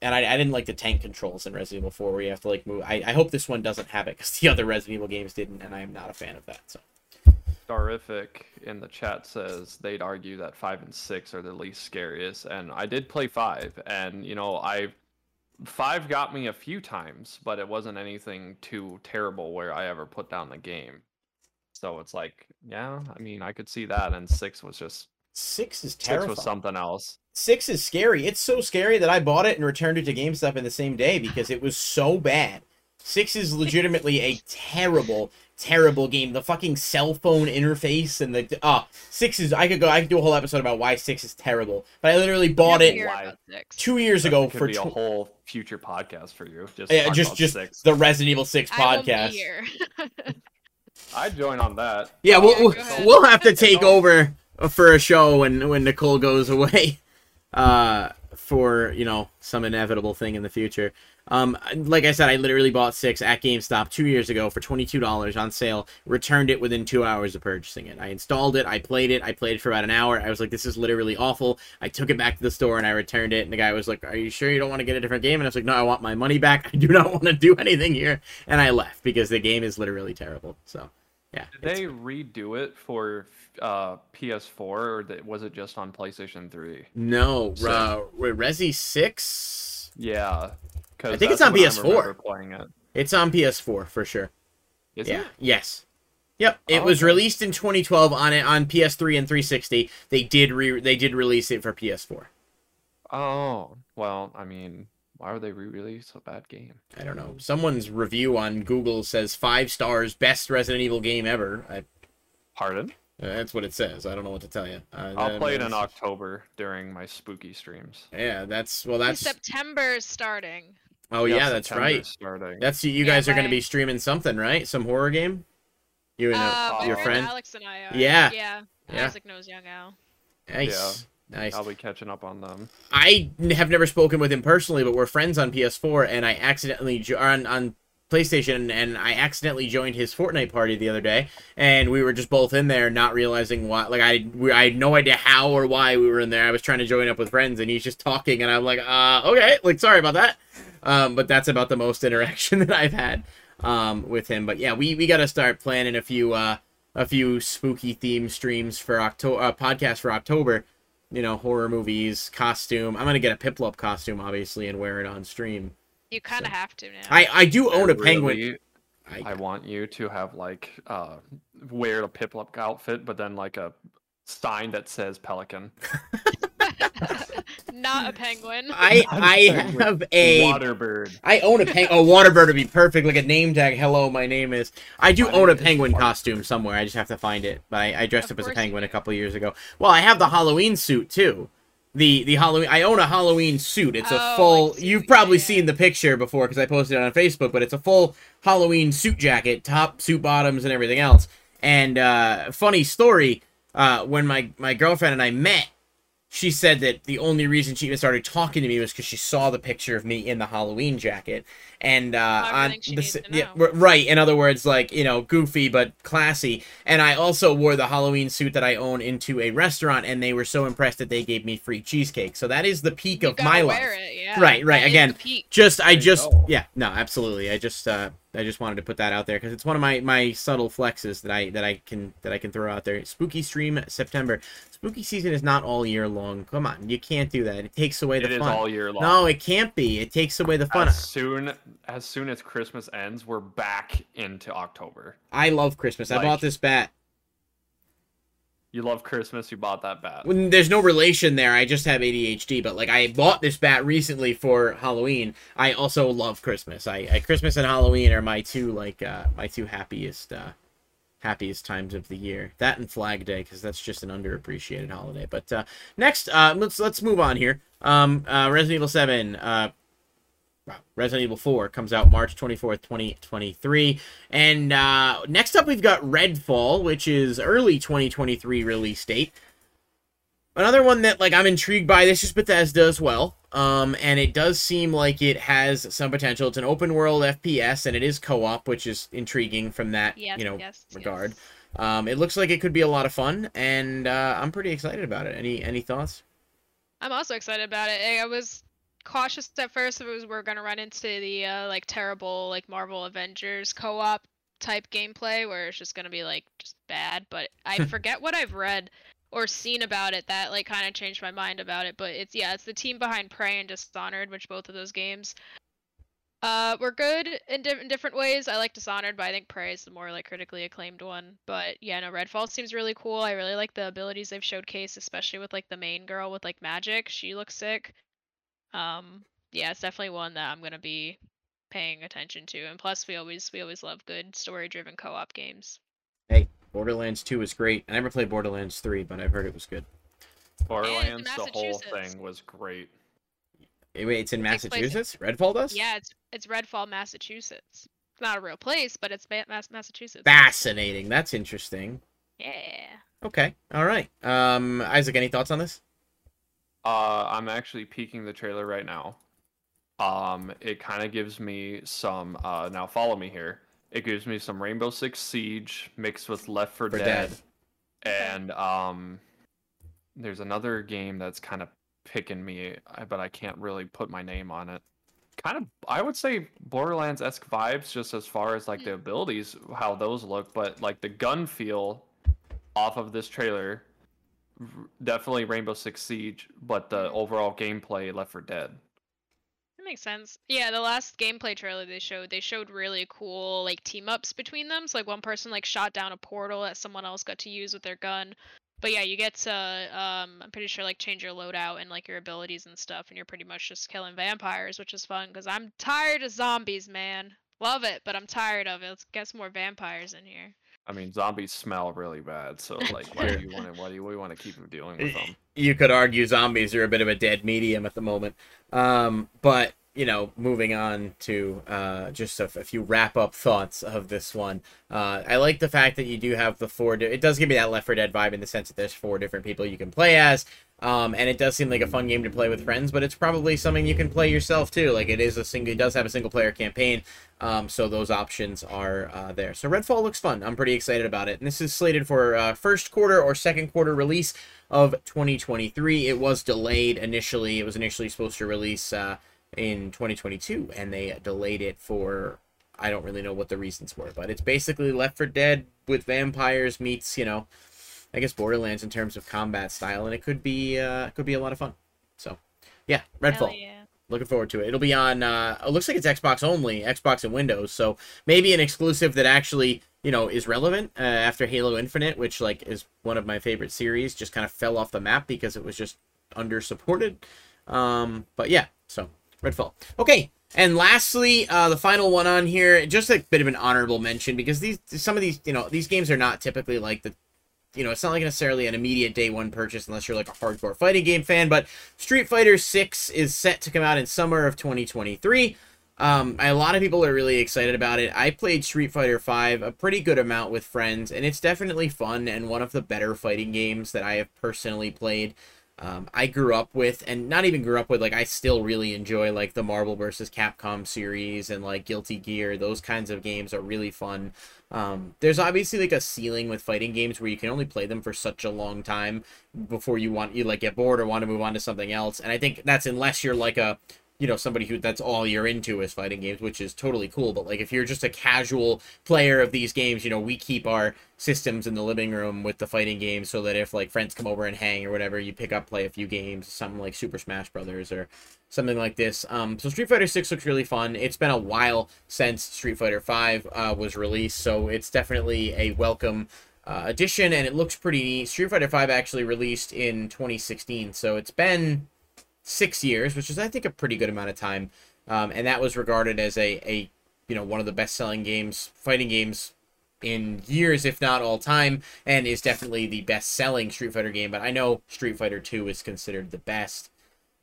and I, I didn't like the tank controls in Resident Evil 4 where you have to like move. I, I hope this one doesn't have it because the other Resident Evil games didn't, and I am not a fan of that. So Starific in the chat says they'd argue that five and six are the least scariest, and I did play five, and you know I five got me a few times, but it wasn't anything too terrible where I ever put down the game. So it's like, yeah, I mean, I could see that, and six was just Six is terrifying. six was something else. Six is scary. It's so scary that I bought it and returned it to GameStop in the same day because it was so bad. Six is legitimately a terrible, terrible game. The fucking cell phone interface and the ah six is. I could go. I could do a whole episode about why six is terrible. But I literally bought it hear Why? about six. two years That ago could for be a whole future podcast for you. Just yeah, just just six. the Resident Evil Six I won't be podcast. here. I'd join on that. Yeah, Yeah, we'll, go we'll, have to take Oh. over for a show when when Nicole goes away, uh, for you know some inevitable thing in the future. Um, like I said, I literally bought six at GameStop two years ago for twenty two dollars on sale. Returned it within two hours of purchasing it. I installed it. I played it. I played it for about an hour. I was like, this is literally awful. I took it back to the store and I returned it. And the guy was like, Are you sure you don't want to get a different game? And I was like, No, I want my money back. I do not want to do anything here. And I left because the game is literally terrible. So. Yeah, Did they redo it for uh, PS4 or was it just on PlayStation 3? No, So- uh, Resi Six. Yeah, because I think it's on PS4. Playing it. It's on PS4 for sure. Is yeah. it? Yes. Yep. It Oh, was okay. released in 2012 on it on PS3 and 360. They did re they did release it for PS4. Oh, well, I mean, why would they re-release a bad game? I don't know. Someone's review on Google says five stars, best Resident Evil game ever. I, Pardon? uh, that's what it says. I don't know what to tell you. Uh, I'll play it in October during my spooky streams. Yeah, that's well. That's September is starting. Oh yeah, that's September's right. Starting. That's you Yeah, guys are going to be streaming something, right? Some horror game. You and uh, Uh, my your friend friend. Alex and I are. Yeah. Yeah. Yeah. Isaac knows Young Al. Nice. Nice. I'll be catching up on them. I have never spoken with him personally, but we're friends on PS4, and I accidentally jo- on on PlayStation, and I accidentally joined his Fortnite party the other day, and we were just both in there, not realizing why. Like I, we, I had no idea how or why we were in there. I was trying to join up with friends, and he's just talking, and I'm like, uh, okay, like sorry about that. Um, but that's about the most interaction that I've had um with him. But yeah, we we got to start planning a few uh a few spooky theme streams for October, uh, podcast for October you know, horror movies, costume. I'm gonna get a Piplup costume, obviously, and wear it on stream. You kind So- of have to now. I I do own a I penguin. I, I want you to have like uh wear a Piplup outfit, but then like a sign that says Pelican. Not a penguin. I Not a I penguin. have a Waterbird. I own a peng. Oh, waterbird would be perfect, like a name tag. Hello, my name is. I do My own a penguin Water- costume somewhere. I just have to find it. But I, I dressed Of up as a penguin a couple years ago. Well, I have the Halloween suit too. The the Halloween. I own a Halloween suit. It's a Oh, full. like you've probably yeah. seen the picture before because I posted it on Facebook. But it's a full Halloween suit jacket, top, suit bottoms, and everything else. And uh, funny story. Uh, when my my girlfriend and I met, she said that the only reason she even started talking to me was because she saw the picture of me in the Halloween jacket, and uh, on the needs s- to yeah, right. In other words, like you know, goofy but classy. And I also wore the Halloween suit that I own into a restaurant, and they were so impressed that they gave me free cheesecake. So that is the peak You of my wear life. It, yeah. Right, right, That is again. Just I just go. yeah no absolutely I just uh I just wanted to put that out there because it's one of my my subtle flexes that I that I can that I can throw out there. Spooky stream September. Spooky season is not all year long. Come on, you can't do that. It takes away the It fun. It is all year long. No, it can't be. It takes away the fun. As soon as soon as Christmas ends, we're back into October. I love Christmas. I bought this bat. You love Christmas, you bought that bat. When there's no relation there, I just have ADHD. But like, I bought this bat recently for Halloween. I also love Christmas. I, I Christmas and Halloween are my two like uh my two happiest uh happiest times of the year. That and Flag Day because that's just an underappreciated holiday. But uh next, uh let's let's move on here. Um, uh, Resident Evil Seven. Uh, wow, Resident Evil 4 comes out March 24th, 2023. And uh, next up, we've got Redfall, which is early 2023 release date. Another one that like I'm intrigued by. This is Bethesda as well, um, and it does seem like it has some potential. It's an open world FPS, and it is co-op, which is intriguing from that Yes, you know yes, regard. yes. Um, it looks like it could be a lot of fun, and uh, I'm pretty excited about it. Any any thoughts? I'm also excited about it. I was cautious at first if it was we're gonna run into the uh, like terrible like Marvel Avengers co-op type gameplay where it's just gonna be like just bad. But I forget what I've read or seen about it that like kind of changed my mind about it. But it's yeah, it's the team behind Prey and Dishonored, which both of those games uh were good in, di- in different ways. I like Dishonored, but I think Prey is the more like critically acclaimed one. But yeah, no, Redfall seems really cool. I really like the abilities they've showcased, especially with like the main girl with like magic. She looks sick. Um, yeah, it's definitely one that I'm gonna be paying attention to. And plus, we always we always love good story-driven co-op games. Hey, Borderlands 2 was great. I never played Borderlands 3, but I've heard it was good. Borderlands, the whole thing was great. Wait, it's in It takes in- Massachusetts? Redfall does? Yeah, it's it's Redfall, Massachusetts. It's not a real place, but it's Mass- Massachusetts. Fascinating. That's interesting. Yeah. Okay. All right. Um, Isaac, any thoughts on this? Uh, I'm actually peeking the trailer right now. Um, it kind of gives me some. Uh, now follow me here. It gives me some Rainbow Six Siege mixed with Left 4 For Dead, Dead. and um, there's another game that's kind of picking me, but I can't really put my name on it. Kind of, I would say Borderlands esque vibes, just as far as like the abilities, how those look, but like the gun feel off of this trailer definitely Rainbow Six Siege, but the Mhm. overall gameplay Left 4 Dead. That makes sense. Yeah, the last gameplay trailer they showed, they showed really cool like team ups between them. So like one person like shot down a portal that someone else got to use with their gun. But yeah, you get to um I'm pretty sure like change your loadout and like your abilities and stuff and you're pretty much just killing vampires, which is fun cuz I'm tired of zombies, man. Love it, but I'm tired of it. Let's get some more vampires in here. I mean, zombies smell really bad, so like, why do you want to? Why do we want to keep dealing with them? You could argue zombies are a bit of a dead medium at the moment. Um, but you know, moving on to uh, just a, few wrap up thoughts of this one. Uh, I like the fact that you do have the four. Di- it does give me that Left 4 Dead vibe in the sense that there's four different people you can play as. Um, and it does seem like a fun game to play with friends, but it's probably something you can play yourself too. Like it is a single, it does have a single player campaign, um, so those options are uh, there. So Redfall looks fun. I'm pretty excited about it, and this is slated for uh, first quarter or second quarter release of 2023. It was delayed initially. It was initially supposed to release uh, in 2022, and they delayed it for I don't really know what the reasons were, but it's basically Left 4 Dead with vampires meets you know, I guess Borderlands in terms of combat style, and it could be uh, could be a lot of fun. So yeah, Redfall. yeah. Looking forward to it. It'll be on. Uh, it looks like it's Xbox only, Xbox and Windows. So maybe an exclusive that actually, you know, is relevant uh, after Halo Infinite, which like is one of my favorite series. Just kind of fell off the map because it was just under supported. Um, but yeah, so Redfall. Okay, and lastly, uh, the final one on here, just a bit of an honorable mention because these some of these, you know, these games are not typically like the you know, it's not like necessarily an immediate day one purchase unless you're like a hardcore fighting game fan, but Street Fighter 6 is set to come out in summer of 2023. Um, a lot of people are really excited about it. I played Street Fighter 5 a pretty good amount with friends, and it's definitely fun and one of the better fighting games that I have personally played. Um, I grew up with, and not even grew up with, like, I still really enjoy, like, the Marvel vs. Capcom series and, like, Guilty Gear. Those kinds of games are really fun. Um, there's obviously like a ceiling with fighting games where you can only play them for such a long time before you want you like get bored or want to move on to something else. And I think that's unless you're like a you know somebody who that's all you're into is fighting games, which is totally cool. But like if you're just a casual player of these games, you know we keep our systems in the living room with the fighting games so that if like friends come over and hang or whatever, you pick up play a few games, something like Super Smash Brothers or something like this. Um, so Street Fighter 6 looks really fun. It's been a while since Street Fighter 5 uh, was released, so it's definitely a welcome uh, addition, and it looks pretty neat. Street Fighter 5 actually released in 2016, so it's been six years, which is I think a pretty good amount of time, um, and that was regarded as a, a you know one of the best selling games, fighting games in years, if not all time, and is definitely the best selling Street Fighter game. But I know Street Fighter 2 is considered the best.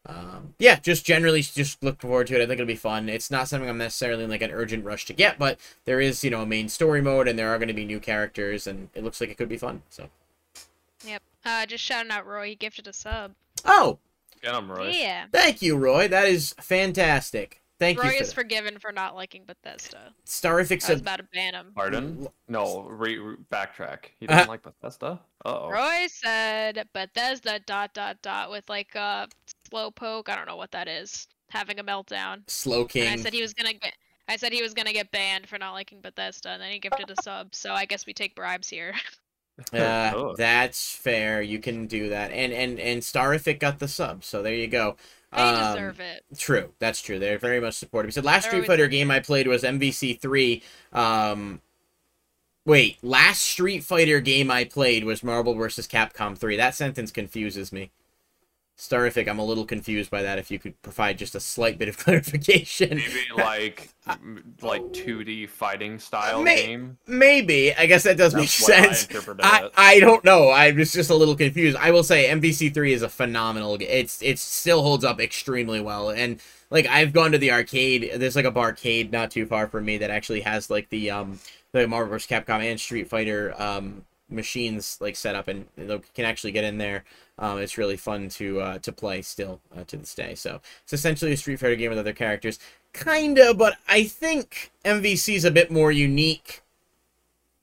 Um, yeah, just generally just look forward to it. I think it'll be fun. It's not something I'm necessarily in like an urgent rush to get, but there is, you know, a main story mode and there are going to be new characters and it looks like it could be fun. So, Yep. Uh, just shouting out Roy. He gifted a sub. oh, Get 'em, Roy. Yeah. thank you, Roy. That is fantastic. Thank Roy you. For is that. forgiven for not liking Bethesda. Starific I was said, about to ban him. Pardon? No, re- re- backtrack. He Uh, doesn't like Bethesda. Uh oh. Roy said Bethesda dot dot dot with like a slow poke. I don't know what that is. Having a meltdown. Slow And I said he was gonna get. I said he was gonna get banned for not liking Bethesda, and then he gifted a sub. So I guess we take bribes here. Uh, Oh. that's fair. You can do that. And and and Starific got the sub, so there you go. They Um, deserve it. True, that's true. They're very much supportive. He said last Street Fighter game I played was MVC three. Um, wait, last Street Fighter game I played was Marvel vs. Capcom three. That sentence confuses me. Starific, I'm a little confused by that. If you could provide just a slight bit of clarification. Maybe like like 2D fighting style May- game. Maybe. I guess that does make That's I sense. interpreted I. I don't know. I was just a little confused. I will say MVC3 is a phenomenal game. It's it still holds up extremely well. And like I've gone to the arcade. There's like a barcade not too far from me that actually has like the um the Marvel vs. Capcom and Street Fighter um machines like set up and can actually get in there. Um, it's really fun to uh, to play still uh, to this day. So it's essentially a Street Fighter game with other characters, kinda. But I think MVC is a bit more unique.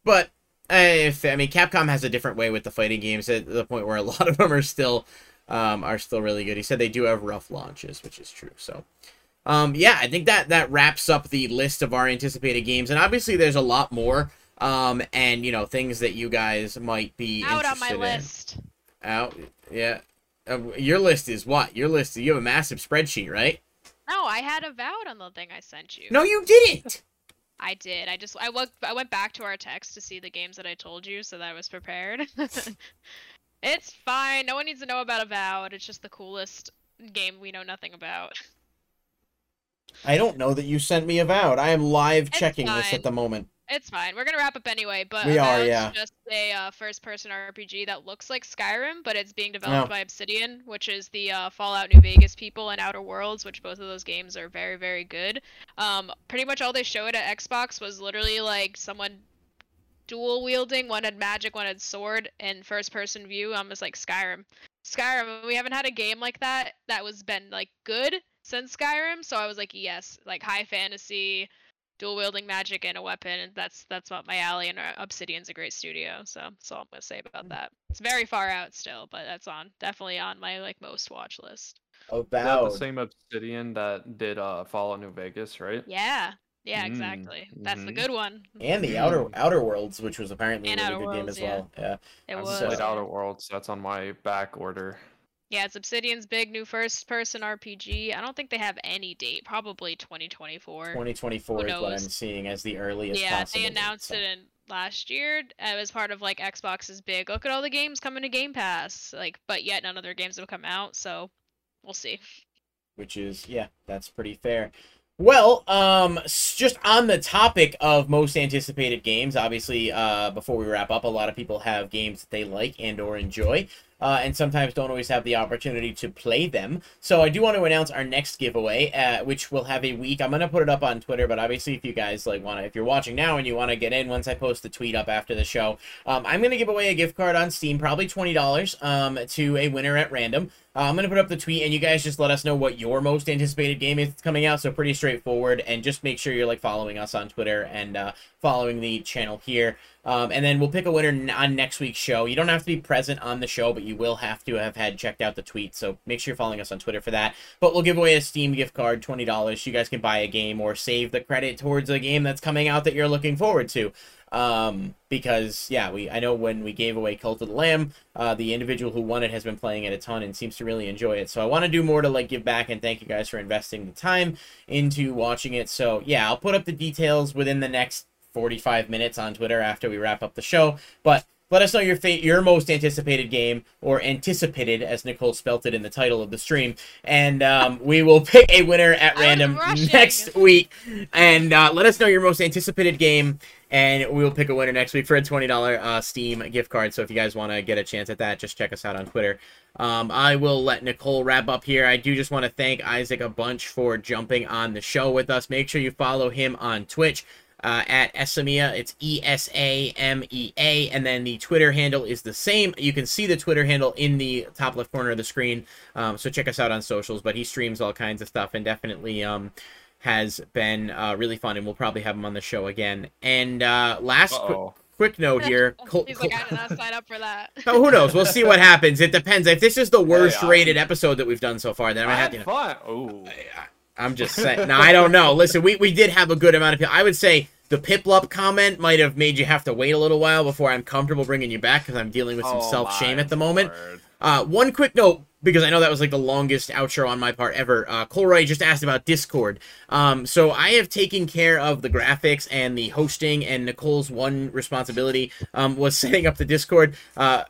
But if I mean Capcom has a different way with the fighting games at the point where a lot of them are still um, are still really good. He said they do have rough launches, which is true. So. Um, yeah, I think that that wraps up the list of our anticipated games, and obviously there's a lot more. Um, and you know things that you guys might be Out on my in. list. Out, yeah. Uh, your list is what? Your list. You have a massive spreadsheet, right? No, I had Avowed on the thing I sent you. No, you didn't. I did. I just I went I went back to our text to see the games that I told you, so that I was prepared. it's fine. No one needs to know about a Avowed. It's just the coolest game we know nothing about. I don't know that you sent me a Avowed. I am live It's checking this at the moment. It's fine. We're gonna wrap up anyway, but We are, yeah. just a uh, first-person RPG that looks like Skyrim, but it's being developed Oh. by Obsidian, which is the uh, Fallout New Vegas people and Outer Worlds, which both of those games are very, very good. Um, pretty much all they showed at Xbox was literally like someone dual wielding. One had magic, one had sword, and first-person view. I'm just like Skyrim. Skyrim. We haven't had a game like that that was been like good since Skyrim, so I was like, yes, like high fantasy dual wielding magic and a weapon and that's that's what my alley and uh, obsidian's a great studio so that's all i'm gonna say about that it's very far out still but that's on definitely on my like most watch list Is that the same Obsidian that did uh, Fallout New Vegas, right? yeah yeah Mm, exactly that's the mhm. good one and the outer Outer Worlds, which was apparently And a really Outer good game as yeah. well. Yeah. it I was played. Outer Worlds. That's on my back order. Yeah it's obsidian's big new first person rpg i don't think they have any date probably 2024 2024 is what I'm seeing as the earliest yeah possible. they date, announced so. it in last year uh, as part of like xbox's big look at all the games coming to game pass like but yet none of their games have come out so we'll see which is yeah, that's pretty fair. Well, um, just on the topic of most anticipated games, obviously, uh, before we wrap up, a lot of people have games that they like and or enjoy, uh, and sometimes don't always have the opportunity to play them. So I do want to announce our next giveaway, uh, which will have a week. I'm gonna put it up on Twitter, but obviously, if you guys like want to, if you're watching now and you want to get in, once I post the tweet up after the show, um, I'm gonna give away a gift card on Steam, probably twenty dollars, um, to a winner at random. Uh, I'm gonna put up the tweet, and you guys just let us know what your most anticipated game is coming out. So pretty straightforward, and just make sure you're like following us on Twitter and uh, following the channel here. Um, and then we'll pick a winner on next week's show. You don't have to be present on the show, but you will have to have had checked out the tweet. So make sure you're following us on Twitter for that. But we'll give away a Steam gift card, twenty dollars. You guys can buy a game or save the credit towards a game that's coming out that you're looking forward to um because yeah we i know when we gave away cult of the lamb uh the individual who won it has been playing it a ton and seems to really enjoy it so i want to do more to like give back and thank you guys for investing the time into watching it so yeah i'll put up the details within the next 45 minutes on twitter after we wrap up the show. But let us know your fa- your most anticipated game or anticipated as nicole spelt it in the title of the stream. And um, we will pick a winner at random next week. And uh, let us know your most anticipated game and we will pick a winner next week for a $20 uh, steam gift card. So if you guys want to get a chance at that just check us out on twitter. Um, i will let nicole wrap up here. I do just want to thank isaac a bunch for jumping on the show with us. Make sure you follow him on twitch uh, at Esamea. It's E S A M E A, and then the Twitter handle is the same. You can see the Twitter handle in the top left corner of the screen. Um, so check us out on socials. But he streams all kinds of stuff, and definitely um, has been uh, really fun. And we'll probably have him on the show again. And uh, last quick, quick note here. Col- He's like, I did not sign up for that. Oh, who knows? We'll see what happens. It depends. If this is the worst I- rated episode that we've done so far, then I'm I might have had to. fun. Oh, I'm just saying. no, I don't know. Listen, we, we did have a good amount of people. I would say the Piplup comment might have made you have to wait a little while before I'm comfortable bringing you back because I'm dealing with some Oh self shame at the moment. Uh, one quick note because I know that was like the longest outro on my part ever. Uh, Colroy just asked about Discord. Um, so I have taken care of the graphics and the hosting, and Nicole's one responsibility um, was setting up the Discord. Uh,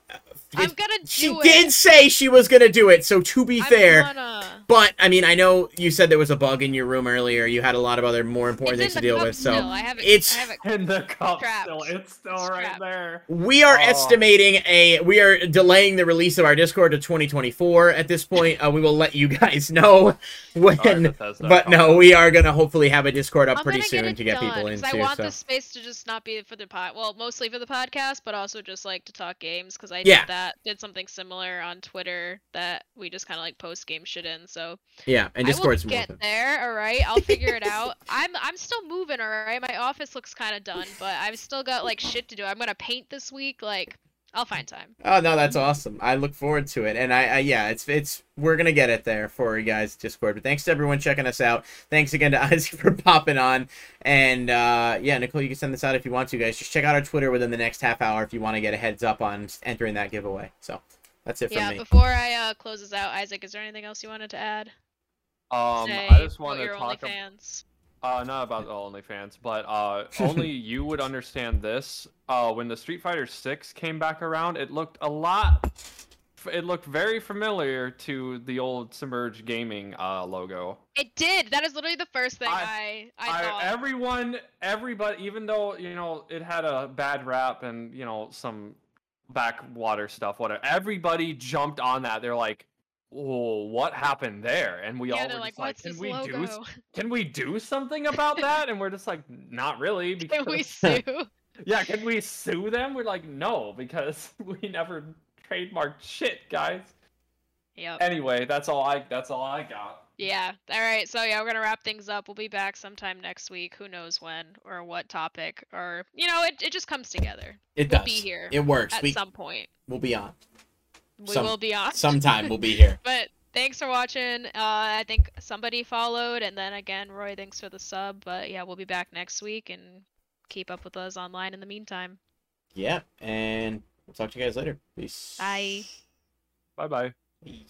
I'm gonna do she it. did say she was gonna do it. So to be I'm fair, gonna. But I mean, I know you said there was a bug in your room earlier. You had a lot of other more important It's things to deal cup with. So still. I have it, it's- I have it In the cup Trapped. still, it's still It's right trapped. there. we are Oh. estimating a we are delaying the release of our Discord to 2024 at this point. Uh, we will let you guys know when. Sorry, Bethesda, but no, we are gonna hopefully have a Discord up I'm pretty soon get to get people done, 'cause into. I want so. this space to just not be for the pod. Well, mostly for the podcast, but also just like to talk games because I Yeah. did that, did something similar on Twitter that we just kind of like post game shit in. So Yeah, and Discord's I Discord's will get open. there. All right, I'll figure it out. I'm I'm still moving. All right, my office looks kind of done, but I've still got like shit to do. I'm gonna paint this week. Like I'll find time. Oh no, that's awesome. I look forward to it, and I, I yeah, it's it's we're gonna get it there for you guys Discord. But thanks to everyone checking us out. Thanks again to Isaac for popping on, and uh, yeah, Nicole, you can send this out if you want to, guys. Just check out our Twitter within the next half hour if you want to get a heads up on entering that giveaway. So that's it from Yeah. me. Before I uh, close this out, Isaac, is there anything else you wanted to add? Um, Say I just about want to your talk. Ab- OnlyFans. uh, not about the OnlyFans, but uh, only you would understand this. Uh, when the Street Fighter Six came back around, it looked a lot. It looked very familiar to the old Submerge Gaming uh, logo. It did. That is literally the first thing I- I I, thought. everyone, everybody, even though you know it had a bad rap and you know some backwater stuff, whatever. Everybody jumped on that. They're like, "Oh, what happened there?" And we yeah, all were like, like, "Can we logo? do? Can we do something about that?" And we're just like, "Not really." Because Can we sue?" yeah, can we sue them? We're like, "No," because we never trademarked shit, guys. yep. Anyway, that's all I. That's all I got. Yeah. All right. So yeah, we're gonna wrap things up. We'll be back sometime next week. Who knows when or what topic or you know, it, it just comes together It we'll does. be here It works. at We some point. we'll be on. We Some- will be on. Sometime we'll be here. But thanks for watching. Uh, I think somebody followed, and then again, Roy, thanks for the sub. But yeah, we'll be back next week, and keep up with us online in the meantime. Yeah, and we'll talk to you guys later. Peace. Bye. Bye bye. Bye.